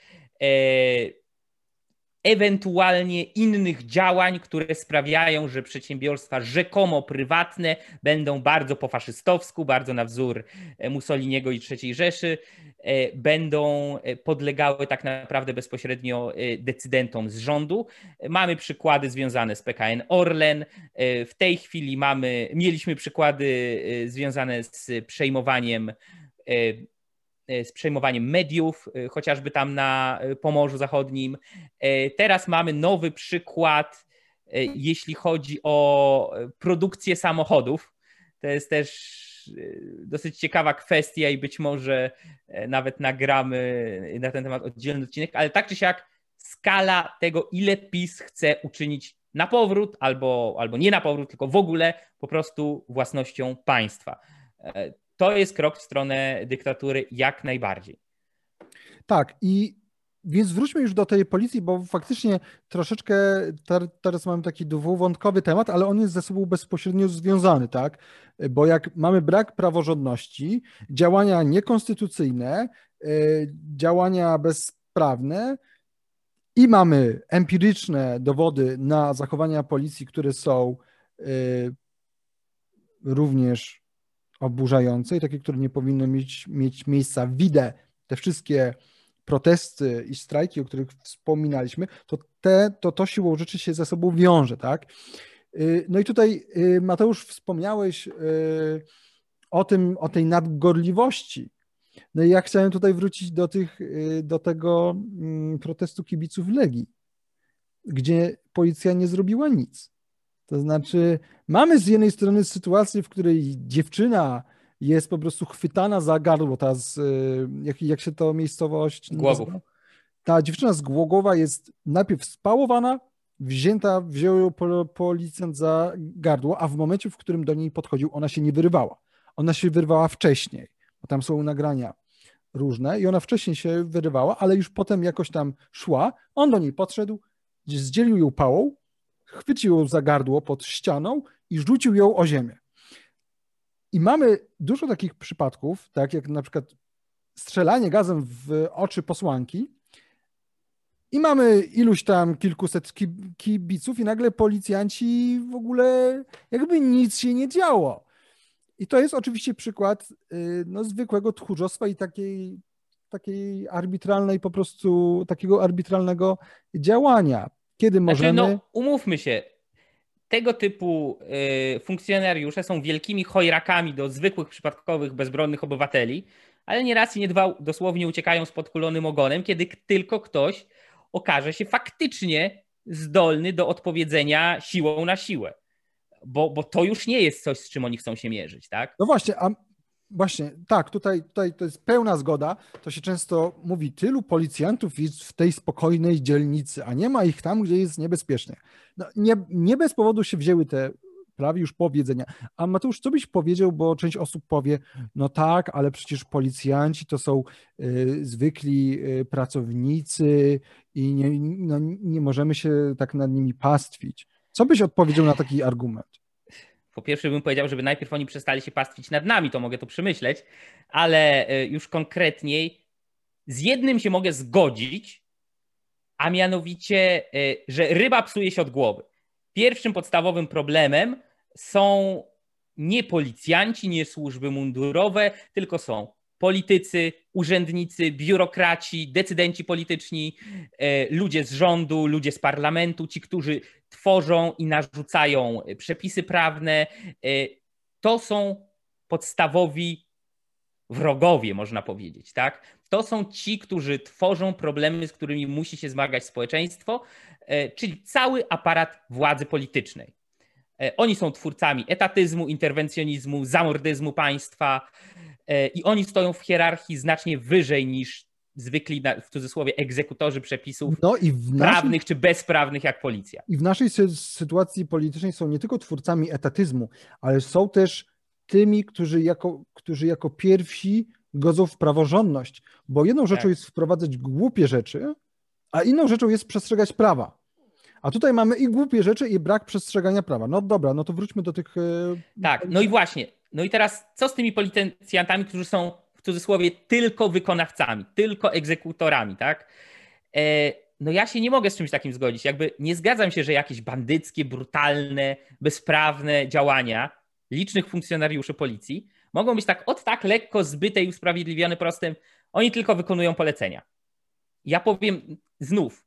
Ewentualnie innych działań, które sprawiają, że przedsiębiorstwa rzekomo prywatne będą bardzo po faszystowsku, bardzo na wzór e, Mussoliniego i III Rzeszy, e, będą e, podlegały tak naprawdę bezpośrednio decydentom z rządu. Mamy przykłady związane z PKN Orlen. W tej chwili mamy, mieliśmy przykłady związane z przejmowaniem z przejmowaniem mediów, e, chociażby tam na e, Pomorzu Zachodnim. Teraz mamy nowy przykład, jeśli chodzi o produkcję samochodów. To jest też dosyć ciekawa kwestia i być może nawet nagramy na ten temat oddzielny odcinek, ale tak czy siak skala tego, ile PiS chce uczynić na powrót albo, albo nie na powrót, tylko w ogóle po prostu własnością państwa to jest krok w stronę dyktatury jak najbardziej. Tak, i więc wróćmy już do tej policji, bo faktycznie troszeczkę teraz mamy taki dwuwątkowy temat, ale on jest ze sobą bezpośrednio związany, tak? Bo jak mamy brak praworządności, działania niekonstytucyjne, e, działania bezprawne i mamy empiryczne dowody na zachowania policji, które są e, również oburzające i takie, które nie powinny mieć, mieć miejsca. Widzę te wszystkie protesty i strajki, o których wspominaliśmy, to, te, to to siłą rzeczy się ze sobą wiąże, tak? Y, no i tutaj y, Mateusz wspomniałeś y, o tym, o tej nadgorliwości. No i ja chciałem tutaj wrócić do, tych, do tego mm, protestu kibiców Legii, gdzie policja nie zrobiła nic. To znaczy, mamy z jednej strony sytuację, w której dziewczyna jest po prostu chwytana za gardło, ta z, y, jak, jak się to miejscowość Głogów. Nazywa? Ta dziewczyna z Głogowa jest najpierw spałowana, wzięta, wziął ją policjant za gardło, a w momencie, w którym do niej podchodził, ona się nie wyrywała. Ona się wyrwała wcześniej, bo tam są nagrania różne i ona wcześniej się wyrywała, ale już potem jakoś tam szła, on do niej podszedł, zdzielił ją pałą, chwycił ją za gardło pod ścianą i rzucił ją o ziemię. I mamy dużo takich przypadków, tak jak na przykład strzelanie gazem w oczy posłanki, i mamy iluś tam kilkuset kibiców, i nagle policjanci w ogóle jakby nic się nie działo. I to jest oczywiście przykład y, no, zwykłego tchórzostwa i takiej, takiej arbitralnej, po prostu takiego arbitralnego działania. Kiedy możemy. Znaczy, no, umówmy się, tego typu y, funkcjonariusze są wielkimi chojrakami do zwykłych, przypadkowych, bezbronnych obywateli, ale nie raz i nie dwa dosłownie uciekają z podkulonym ogonem, kiedy tylko ktoś okaże się faktycznie zdolny do odpowiedzenia siłą na siłę. Bo, bo to już nie jest coś, z czym oni chcą się mierzyć, tak? No właśnie, a Właśnie, tak, tutaj, tutaj to jest pełna zgoda. To się często mówi, tylu policjantów jest w tej spokojnej dzielnicy, a nie ma ich tam, gdzie jest niebezpiecznie. No, nie, nie bez powodu się wzięły te prawie już powiedzenia. A Mateusz, co byś powiedział, bo część osób powie, no tak, ale przecież policjanci to są y, zwykli y, pracownicy i nie, no, nie możemy się tak nad nimi pastwić. Co byś odpowiedział na taki argument? Po pierwsze bym powiedział, żeby najpierw oni przestali się pastwić nad nami, to mogę to przemyśleć, ale e, już konkretniej z jednym się mogę zgodzić, a mianowicie, e, że ryba psuje się od głowy. Pierwszym podstawowym problemem są nie policjanci, nie służby mundurowe, tylko są politycy, urzędnicy, biurokraci, decydenci polityczni, e, ludzie z rządu, ludzie z parlamentu, ci, którzy tworzą i narzucają przepisy prawne. E, to są podstawowi wrogowie, można powiedzieć, tak? To są ci, którzy tworzą problemy, z którymi musi się zmagać społeczeństwo, e, czyli cały aparat władzy politycznej. Oni są twórcami etatyzmu, interwencjonizmu, zamordyzmu państwa, E, i oni stoją w hierarchii znacznie wyżej niż zwykli, w cudzysłowie, egzekutorzy przepisów no prawnych czy bezprawnych jak policja. I w naszej sytuacji politycznej są nie tylko twórcami etatyzmu, ale są też tymi, którzy jako, którzy jako pierwsi godzą w praworządność. Bo jedną rzeczą tak. jest wprowadzać głupie rzeczy, a inną rzeczą jest przestrzegać prawa. A tutaj mamy i głupie rzeczy, i brak przestrzegania prawa. No dobra, no to wróćmy do tych. E, tak, no i właśnie. No i teraz co z tymi policjantami, którzy są w cudzysłowie tylko wykonawcami, tylko egzekutorami, tak? E, no ja się nie mogę z czymś takim zgodzić. Jakby nie zgadzam się, że jakieś bandyckie, brutalne, bezprawne działania licznych funkcjonariuszy policji mogą być tak od tak lekko zbyte i usprawiedliwione prostym, oni tylko wykonują polecenia. Ja powiem znów,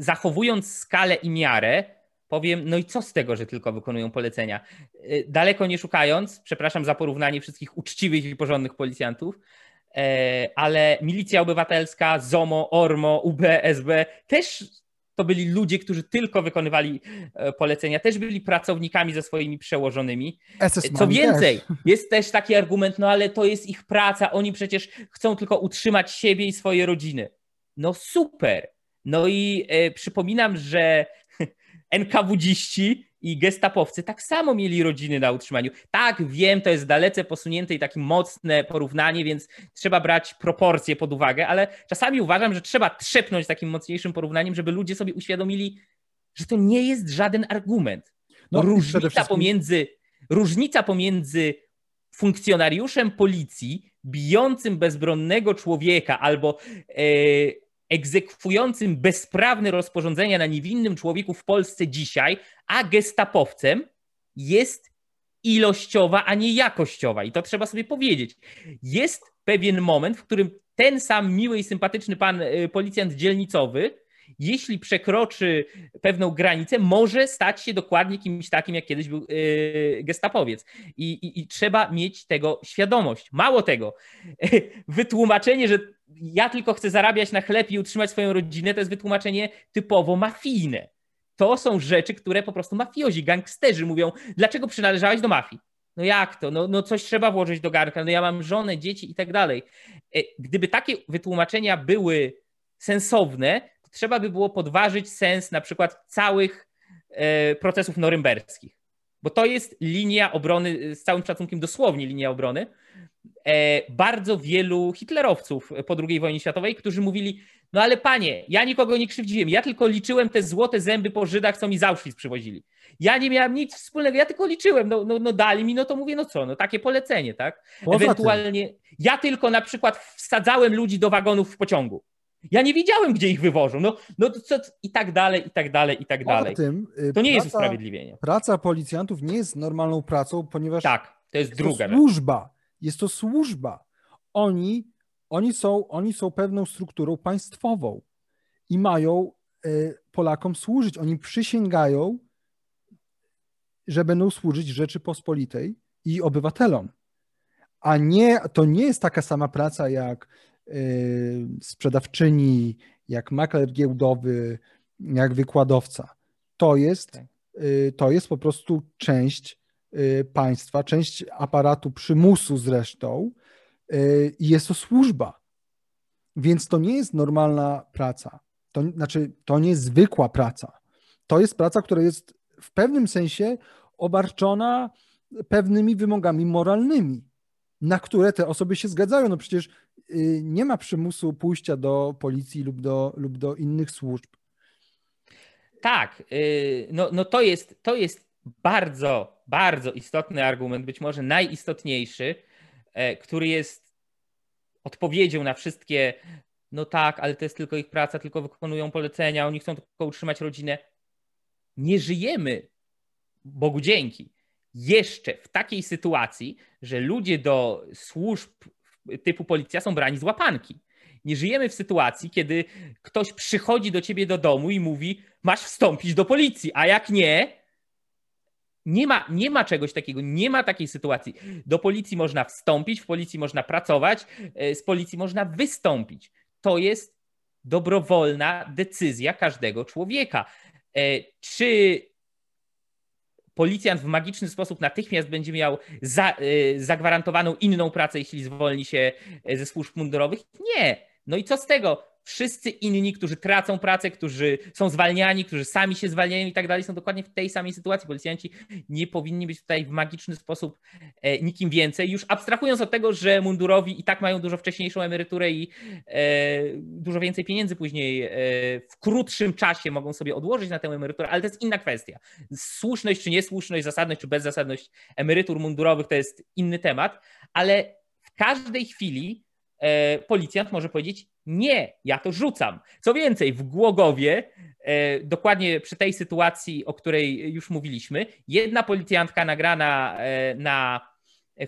zachowując skalę i miarę, powiem, no i co z tego, że tylko wykonują polecenia? Y, daleko nie szukając, przepraszam za porównanie wszystkich uczciwych i porządnych policjantów, e, ale milicja obywatelska, ZOMO, ORMO, UB, SB też to byli ludzie, którzy tylko wykonywali e, polecenia, też byli pracownikami ze swoimi przełożonymi. Co więcej, jest też taki argument, no ale to jest ich praca, oni przecież chcą tylko utrzymać siebie i swoje rodziny. No super. No i e, przypominam, że NKWdziści i gestapowcy tak samo mieli rodziny na utrzymaniu. Tak, wiem, to jest dalece posunięte i takie mocne porównanie, więc trzeba brać proporcje pod uwagę, ale czasami uważam, że trzeba trzepnąć takim mocniejszym porównaniem, żeby ludzie sobie uświadomili, że to nie jest żaden argument. No, różnica, wszystkim... pomiędzy, różnica pomiędzy funkcjonariuszem policji bijącym bezbronnego człowieka albo e, egzekwującym bezprawne rozporządzenia na niewinnym człowieku w Polsce dzisiaj, a gestapowcem jest ilościowa, a nie jakościowa. I to trzeba sobie powiedzieć. Jest pewien moment, w którym ten sam miły i sympatyczny pan y, policjant dzielnicowy, jeśli przekroczy pewną granicę, może stać się dokładnie kimś takim, jak kiedyś był yy, gestapowiec. I, i, I, trzeba mieć tego świadomość. Mało tego, wytłumaczenie, że ja tylko chcę zarabiać na chleb i utrzymać swoją rodzinę, to jest wytłumaczenie typowo mafijne. To są rzeczy, które po prostu mafiozi, gangsterzy mówią, dlaczego przynależałeś do mafii? No jak to? No, no coś trzeba włożyć do garnka, no ja mam żonę, dzieci i tak dalej. E, gdyby takie wytłumaczenia były sensowne, to trzeba by było podważyć sens na przykład całych e, procesów norymberskich. Bo to jest linia obrony, z całym szacunkiem dosłownie linia obrony, E, bardzo wielu hitlerowców po II wojnie światowej, którzy mówili, no ale panie, ja nikogo nie krzywdziłem, ja tylko liczyłem te złote zęby po Żydach, co mi z Auschwitz przywozili. Ja nie miałem nic wspólnego, ja tylko liczyłem, no, no, no dali mi, no to mówię, no co, no takie polecenie, tak? Poza Ewentualnie, tym. ja tylko na przykład wsadzałem ludzi do wagonów w pociągu. Ja nie wiedziałem, gdzie ich wywożą. No, no to co, i tak dalej, i tak dalej, i tak dalej. Tym, y, to nie praca, jest usprawiedliwienie. Praca policjantów nie jest normalną pracą, ponieważ. Tak, to jest, jest druga. To służba. Jest to służba. Oni, oni, są, oni są pewną strukturą państwową i mają y, Polakom służyć. Oni przysięgają, że będą służyć Rzeczypospolitej i obywatelom. A nie, to nie jest taka sama praca jak sprzedawczyni, jak makler giełdowy, jak wykładowca. To jest, y, to jest po prostu część Y, państwa, część aparatu przymusu zresztą, y, i jest to służba. Więc to nie jest normalna praca. To znaczy, to nie jest zwykła praca. To jest praca, która jest w pewnym sensie obarczona pewnymi wymogami moralnymi, na które te osoby się zgadzają. No przecież nie ma przymusu pójścia do policji lub do, lub do innych służb. Tak, no, no to, jest, to jest bardzo, bardzo istotny argument, być może najistotniejszy, e, który jest odpowiedzią na wszystkie, no tak, ale to jest tylko ich praca, tylko wykonują polecenia, oni chcą tylko utrzymać rodzinę. Nie żyjemy, Bogu dzięki, jeszcze w takiej sytuacji, że ludzie do służb typu policja są brani z łapanki. Nie żyjemy w sytuacji, kiedy ktoś przychodzi do ciebie do domu i mówi: Masz wstąpić do policji, a jak nie, nie ma, nie ma czegoś takiego, nie ma takiej sytuacji. Do policji można wstąpić, w policji można pracować, e, z policji można wystąpić. To jest dobrowolna decyzja każdego człowieka. E, czy policjant w magiczny sposób natychmiast będzie miał za, e, zagwarantowaną inną pracę, jeśli zwolni się ze służb mundurowych? Nie. No i co z tego? Wszyscy inni, którzy tracą pracę, którzy są zwalniani, którzy sami się zwalniają i tak dalej, są dokładnie w tej samej sytuacji. Policjanci nie powinni być tutaj w magiczny sposób e, nikim więcej. Już abstrahując od tego, że mundurowi i tak mają dużo wcześniejszą emeryturę i e, dużo więcej pieniędzy później e, w krótszym czasie mogą sobie odłożyć na tę emeryturę, ale to jest inna kwestia. Słuszność czy niesłuszność, zasadność czy bezzasadność emerytur mundurowych to jest inny temat, ale w każdej chwili policjant może powiedzieć, Nie, ja to rzucam. Co więcej, w Głogowie, e, dokładnie przy tej sytuacji, o której już mówiliśmy, jedna policjantka nagrana e, na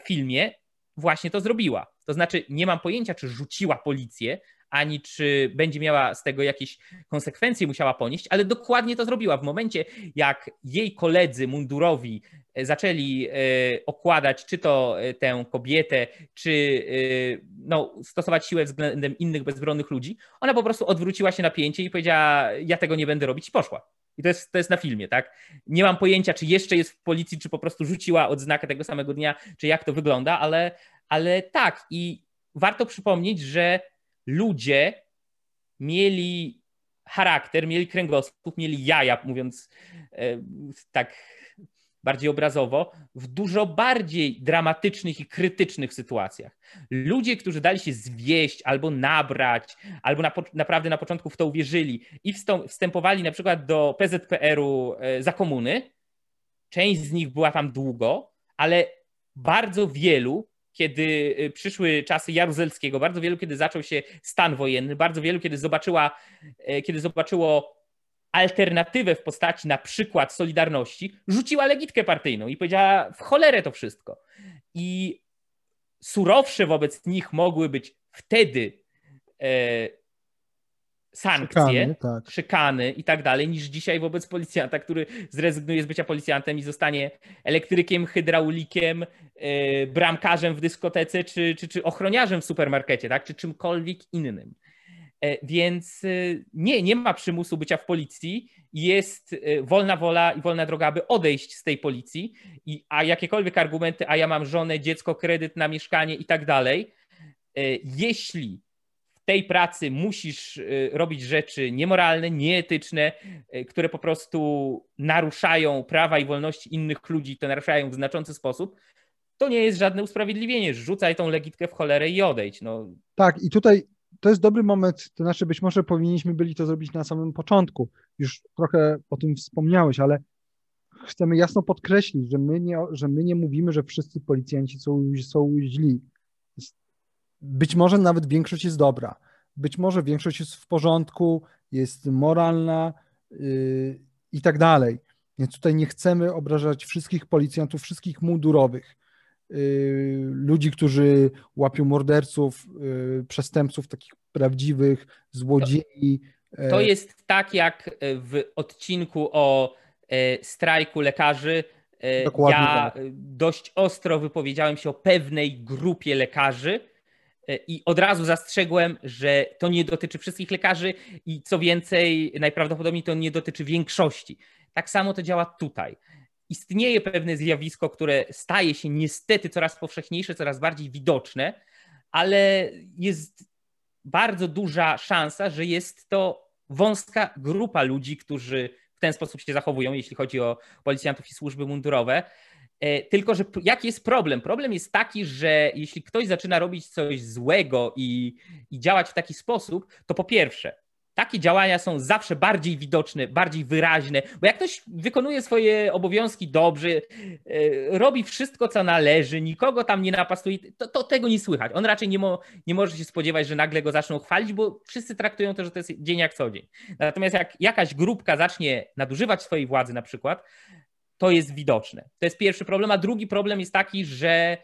filmie właśnie to zrobiła. To znaczy, nie mam pojęcia, czy rzuciła policję, ani czy będzie miała z tego jakieś konsekwencje musiała ponieść, ale dokładnie to zrobiła. W momencie, jak jej koledzy mundurowi e, zaczęli e, okładać czy to e, tę kobietę, czy no, stosować siłę względem innych bezbronnych ludzi, ona po prostu odwróciła się napięcie i powiedziała: Ja tego nie będę robić, i poszła. I to jest, to jest na filmie, tak? Nie mam pojęcia, czy jeszcze jest w policji, czy po prostu rzuciła odznakę tego samego dnia, czy jak to wygląda, ale, ale tak. I warto przypomnieć, że ludzie mieli charakter, mieli kręgosłup, mieli jaja, mówiąc e, tak bardziej obrazowo, w dużo bardziej dramatycznych i krytycznych sytuacjach. Ludzie, którzy dali się zwieść albo nabrać, albo na, naprawdę na początku w to uwierzyli i wstępowali na przykład do PZPR-u e, za komuny, część z nich była tam długo, ale bardzo wielu kiedy y, przyszły czasy Jaruzelskiego, bardzo wielu, kiedy zaczął się stan wojenny, bardzo wielu, kiedy, zobaczyła, e, kiedy zobaczyło alternatywę w postaci na przykład Solidarności, rzuciła legitkę partyjną i powiedziała w cholerę to wszystko. I surowsze wobec nich mogły być wtedy e, sankcje, szykany, tak. szykany i tak dalej, niż dzisiaj wobec policjanta, który zrezygnuje z bycia policjantem i zostanie elektrykiem, hydraulikiem, yy, bramkarzem w dyskotece, czy, czy, czy ochroniarzem w supermarkecie, tak? czy czymkolwiek innym. E, więc e, nie, nie ma przymusu bycia w policji, jest wolna wola i wolna droga, aby odejść z tej policji, I, a jakiekolwiek argumenty, a ja mam żonę, dziecko, kredyt na mieszkanie i tak dalej, jeśli tej pracy musisz y, robić rzeczy niemoralne, nieetyczne, y, które po prostu naruszają prawa i wolności innych ludzi, to naruszają w znaczący sposób, to nie jest żadne usprawiedliwienie. Rzucaj tą legitkę w cholerę i odejdź. No. Tak, i tutaj to jest dobry moment, to znaczy być może powinniśmy byli to zrobić na samym początku. Już trochę o tym wspomniałeś, ale chcemy jasno podkreślić, że my nie, że my nie mówimy, że wszyscy policjanci są, są źli być może nawet większość jest dobra, być może większość jest w porządku, jest moralna yy, i tak dalej. Więc tutaj nie chcemy obrażać wszystkich policjantów, wszystkich mundurowych, yy, ludzi, którzy łapią morderców, yy, przestępców, takich prawdziwych, złodziei. To, to jest tak jak w odcinku o e, strajku lekarzy. E, Dokładnie ja tak. dość ostro wypowiedziałem się o pewnej grupie lekarzy, I od razu zastrzegłem, że to nie dotyczy wszystkich lekarzy i co więcej, najprawdopodobniej to nie dotyczy większości. Tak samo to działa tutaj. Istnieje pewne zjawisko, które staje się niestety coraz powszechniejsze, coraz bardziej widoczne, ale jest bardzo duża szansa, że jest to wąska grupa ludzi, którzy w ten sposób się zachowują, jeśli chodzi o policjantów i służby mundurowe. E, tylko, że jaki jest problem? Problem jest taki, że jeśli ktoś zaczyna robić coś złego i, i działać w taki sposób, to po pierwsze, takie działania są zawsze bardziej widoczne, bardziej wyraźne, bo jak ktoś wykonuje swoje obowiązki dobrze, e, robi wszystko, co należy, nikogo tam nie napastuje, to, to tego nie słychać. On raczej nie, mo, nie może się spodziewać, że nagle go zaczną chwalić, bo wszyscy traktują to, że to jest dzień jak co dzień. Natomiast jak jakaś grupka zacznie nadużywać swojej władzy na przykład, to jest widoczne. To jest pierwszy problem, a drugi problem jest taki, że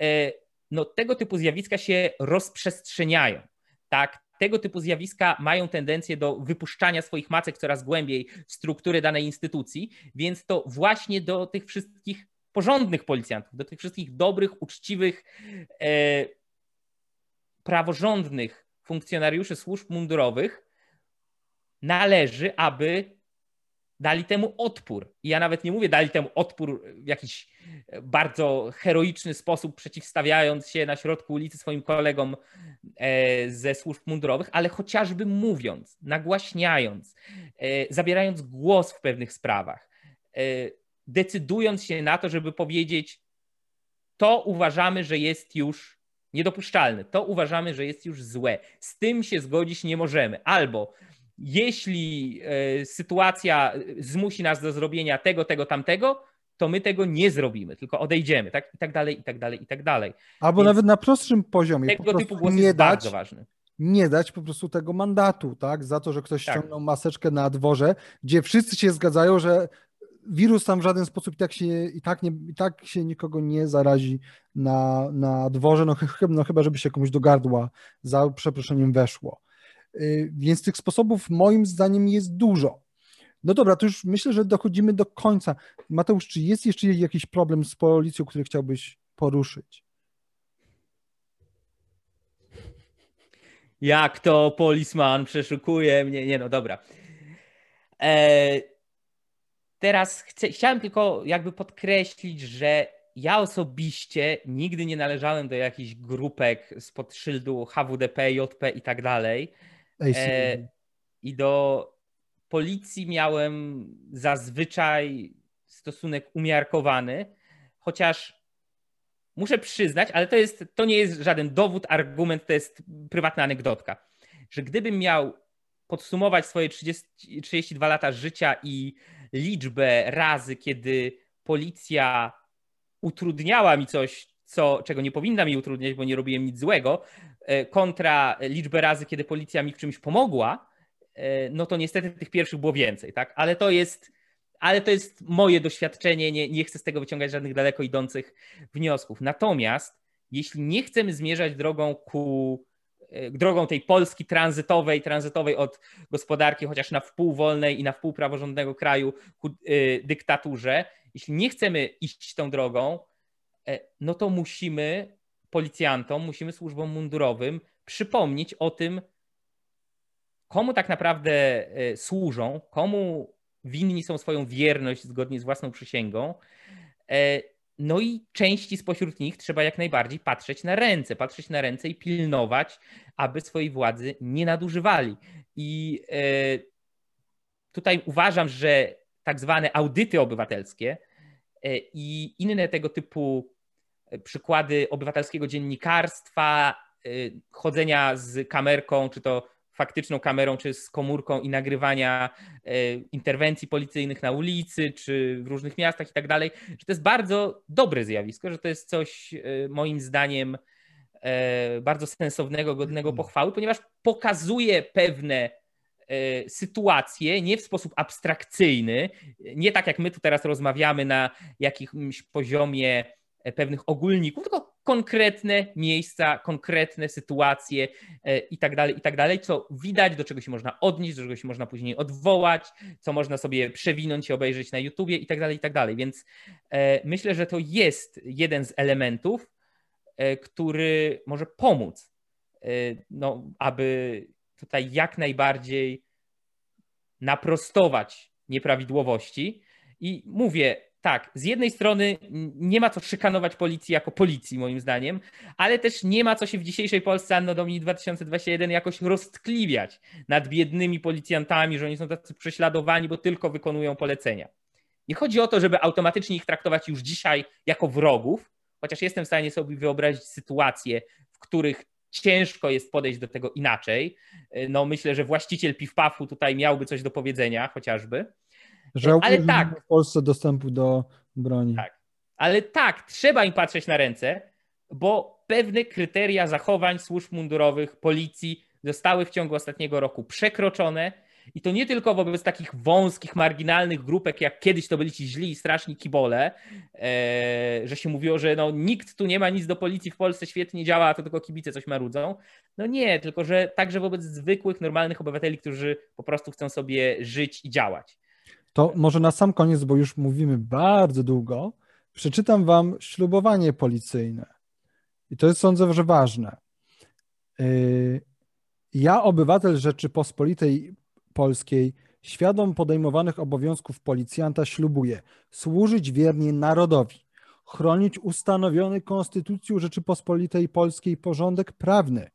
e, no, tego typu zjawiska się rozprzestrzeniają. Tak, tego typu zjawiska mają tendencję do wypuszczania swoich macek coraz głębiej w struktury danej instytucji, więc to właśnie do tych wszystkich porządnych policjantów, do tych wszystkich dobrych, uczciwych, e, praworządnych funkcjonariuszy służb mundurowych należy, aby dali temu odpór. I ja nawet nie mówię, dali temu odpór w jakiś bardzo heroiczny sposób, przeciwstawiając się na środku ulicy swoim kolegom e, ze służb mundurowych, ale chociażby mówiąc, nagłaśniając, e, zabierając głos w pewnych sprawach, e, decydując się na to, żeby powiedzieć, to uważamy, że jest już niedopuszczalne, to uważamy, że jest już złe, z tym się zgodzić nie możemy, albo jeśli e, sytuacja zmusi nas do zrobienia tego, tego, tamtego, to my tego nie zrobimy, tylko odejdziemy, tak? I tak dalej, i tak dalej, i tak dalej. Albo Więc nawet na prostszym poziomie. Tego typu głos nie jest dać, bardzo ważny. nie dać po prostu tego mandatu, tak? Za to, że ktoś tak. ściągnął maseczkę na dworze, gdzie wszyscy się zgadzają, że wirus tam w żaden sposób i tak się, i tak nie, i tak się nikogo nie zarazi na, na dworze, no, ch no chyba, żeby się komuś do gardła za przeproszeniem weszło. Y, więc tych sposobów moim zdaniem jest dużo. No dobra, to już myślę, że dochodzimy do końca. Mateusz, czy jest jeszcze jakiś problem z policją, który chciałbyś poruszyć? Jak to polisman przeszukuje mnie? Nie no, dobra. E, teraz chcę, chciałem tylko jakby podkreślić, że ja osobiście nigdy nie należałem do jakichś grupek spod szyldu HWDP, JP i tak dalej. E, I do policji miałem zazwyczaj stosunek umiarkowany, chociaż muszę przyznać, ale to, jest, to nie jest żaden dowód, argument, to jest prywatna anegdotka, że gdybym miał podsumować swoje 30, 32 lata życia i liczbę razy, kiedy policja utrudniała mi coś, co, czego nie powinna mi utrudniać, bo nie robiłem nic złego, kontra liczbę razy, kiedy policja mi w czymś pomogła, e, no to niestety tych pierwszych było więcej, tak? Ale to jest, ale to jest moje doświadczenie, nie, nie chcę z tego wyciągać żadnych daleko idących wniosków. Natomiast jeśli nie chcemy zmierzać drogą ku e, drogą tej Polski tranzytowej, tranzytowej od gospodarki chociaż na wpół wolnej i na wpół praworządnego kraju ku dyktaturze, jeśli nie chcemy iść tą drogą, E, no to musimy policjantom, musimy służbom mundurowym przypomnieć o tym, komu tak naprawdę e, służą, komu winni są swoją wierność zgodnie z własną przysięgą. E, no i części spośród nich trzeba jak najbardziej patrzeć na ręce, patrzeć na ręce i pilnować, aby swojej władzy nie nadużywali. I tutaj uważam, że tak zwane audyty obywatelskie i inne tego typu przykłady obywatelskiego dziennikarstwa, y, chodzenia z kamerką, czy to faktyczną kamerą, czy z komórką i nagrywania y, interwencji policyjnych na ulicy, czy w różnych miastach i tak dalej, że to jest bardzo dobre zjawisko, że to jest coś y, moim zdaniem bardzo sensownego, godnego mhm. pochwały, ponieważ pokazuje pewne sytuacje nie w sposób abstrakcyjny, nie tak jak my tu teraz rozmawiamy na jakimś poziomie pewnych ogólników, tylko konkretne miejsca, konkretne sytuacje e, i tak dalej, i tak dalej, co widać, do czego się można odnieść, do czego się można później odwołać, co można sobie przewinąć i obejrzeć na YouTubie i tak dalej, i tak dalej. Więc e, myślę, że to jest jeden z elementów, który może pomóc, no, aby tutaj jak najbardziej naprostować nieprawidłowości. I mówię, tak, z jednej strony nie ma co szykanować policji jako policji, moim zdaniem, ale też nie ma co się w dzisiejszej Polsce Anno Domini 2021 jakoś roztkliwiać nad biednymi policjantami, że oni są tacy prześladowani, bo tylko wykonują polecenia. Nie chodzi o to, żeby automatycznie ich traktować już dzisiaj jako wrogów, chociaż jestem w stanie sobie wyobrazić sytuacje, w których ciężko jest podejść do tego inaczej. No myślę, że właściciel piw-pafu tutaj miałby coś do powiedzenia chociażby. Że ale tak. w Polsce dostępu do broni. Tak. Ale tak, trzeba im patrzeć na ręce, bo pewne kryteria zachowań służb mundurowych, policji zostały w ciągu ostatniego roku przekroczone. I to nie tylko wobec takich wąskich, marginalnych grupek, jak kiedyś to byli ci źli i straszni kibole, e, że się mówiło, że no, nikt tu nie ma nic do policji w Polsce, świetnie działa, a to tylko kibice coś marudzą. No nie, tylko że także wobec zwykłych, normalnych obywateli, którzy po prostu chcą sobie żyć i działać. To może na sam koniec, bo już mówimy bardzo długo, przeczytam Wam ślubowanie policyjne. I to jest sądzę, że ważne. Y, ja, obywatel Rzeczypospolitej Polskiej, świadom podejmowanych obowiązków policjanta, ślubuję służyć wiernie narodowi, chronić ustanowiony Konstytucją Rzeczypospolitej Polskiej porządek prawny,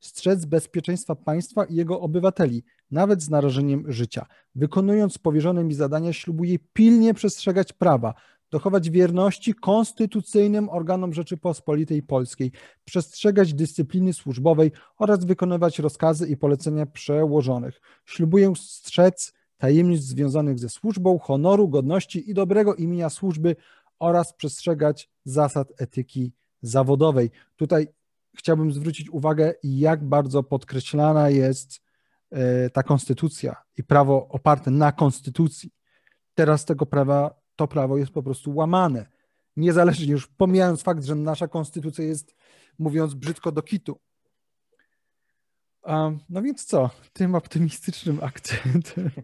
strzec bezpieczeństwa państwa i jego obywateli, nawet z narażeniem życia. Wykonując powierzone mi zadania, ślubuję pilnie przestrzegać prawa, dochować wierności konstytucyjnym organom Rzeczypospolitej Polskiej, przestrzegać dyscypliny służbowej oraz wykonywać rozkazy i polecenia przełożonych. Ślubuję strzec tajemnic związanych ze służbą, honoru, godności i dobrego imienia służby oraz przestrzegać zasad etyki zawodowej. Tutaj chciałbym zwrócić uwagę, jak bardzo podkreślana jest ta konstytucja i prawo oparte na konstytucji. Teraz tego prawa, to prawo jest po prostu łamane. Niezależnie już pomijając fakt, że nasza konstytucja jest, mówiąc brzydko, do kitu. No więc co, tym optymistycznym akcentem.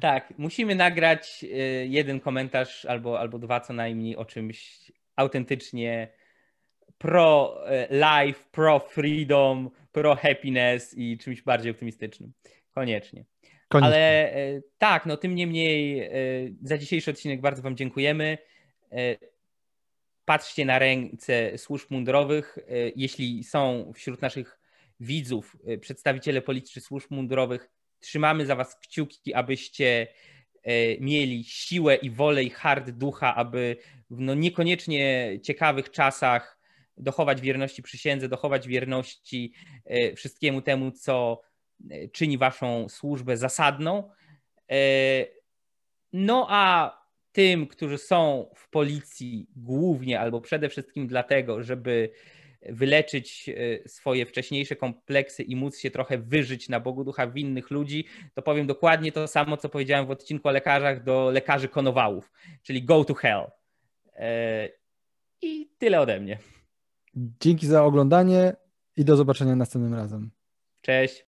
Tak, musimy nagrać y, jeden komentarz albo, albo dwa co najmniej o czymś autentycznie pro y, life, pro freedom, pro happiness i czymś bardziej optymistycznym. Koniecznie. Koniecznie. Ale y, tak, no tym niemniej za dzisiejszy odcinek bardzo Wam dziękujemy. Patrzcie na ręce służb mundurowych. Jeśli są wśród naszych widzów przedstawiciele policji służb mundurowych, Trzymamy za Was kciuki, abyście e, mieli siłę i wolę i hard ducha, aby w no niekoniecznie ciekawych czasach dochować wierności przysiędze, dochować wierności e, wszystkiemu temu, co e, czyni Waszą służbę zasadną. No a tym, którzy są w policji głównie albo przede wszystkim dlatego, żeby wyleczyć e, swoje wcześniejsze kompleksy i móc się trochę wyżyć na Bogu ducha winnych ludzi, to powiem dokładnie to samo, co powiedziałem w odcinku o lekarzach do lekarzy konowałów, czyli go to hell. E, I tyle ode mnie. Dzięki za oglądanie i do zobaczenia następnym razem. Cześć.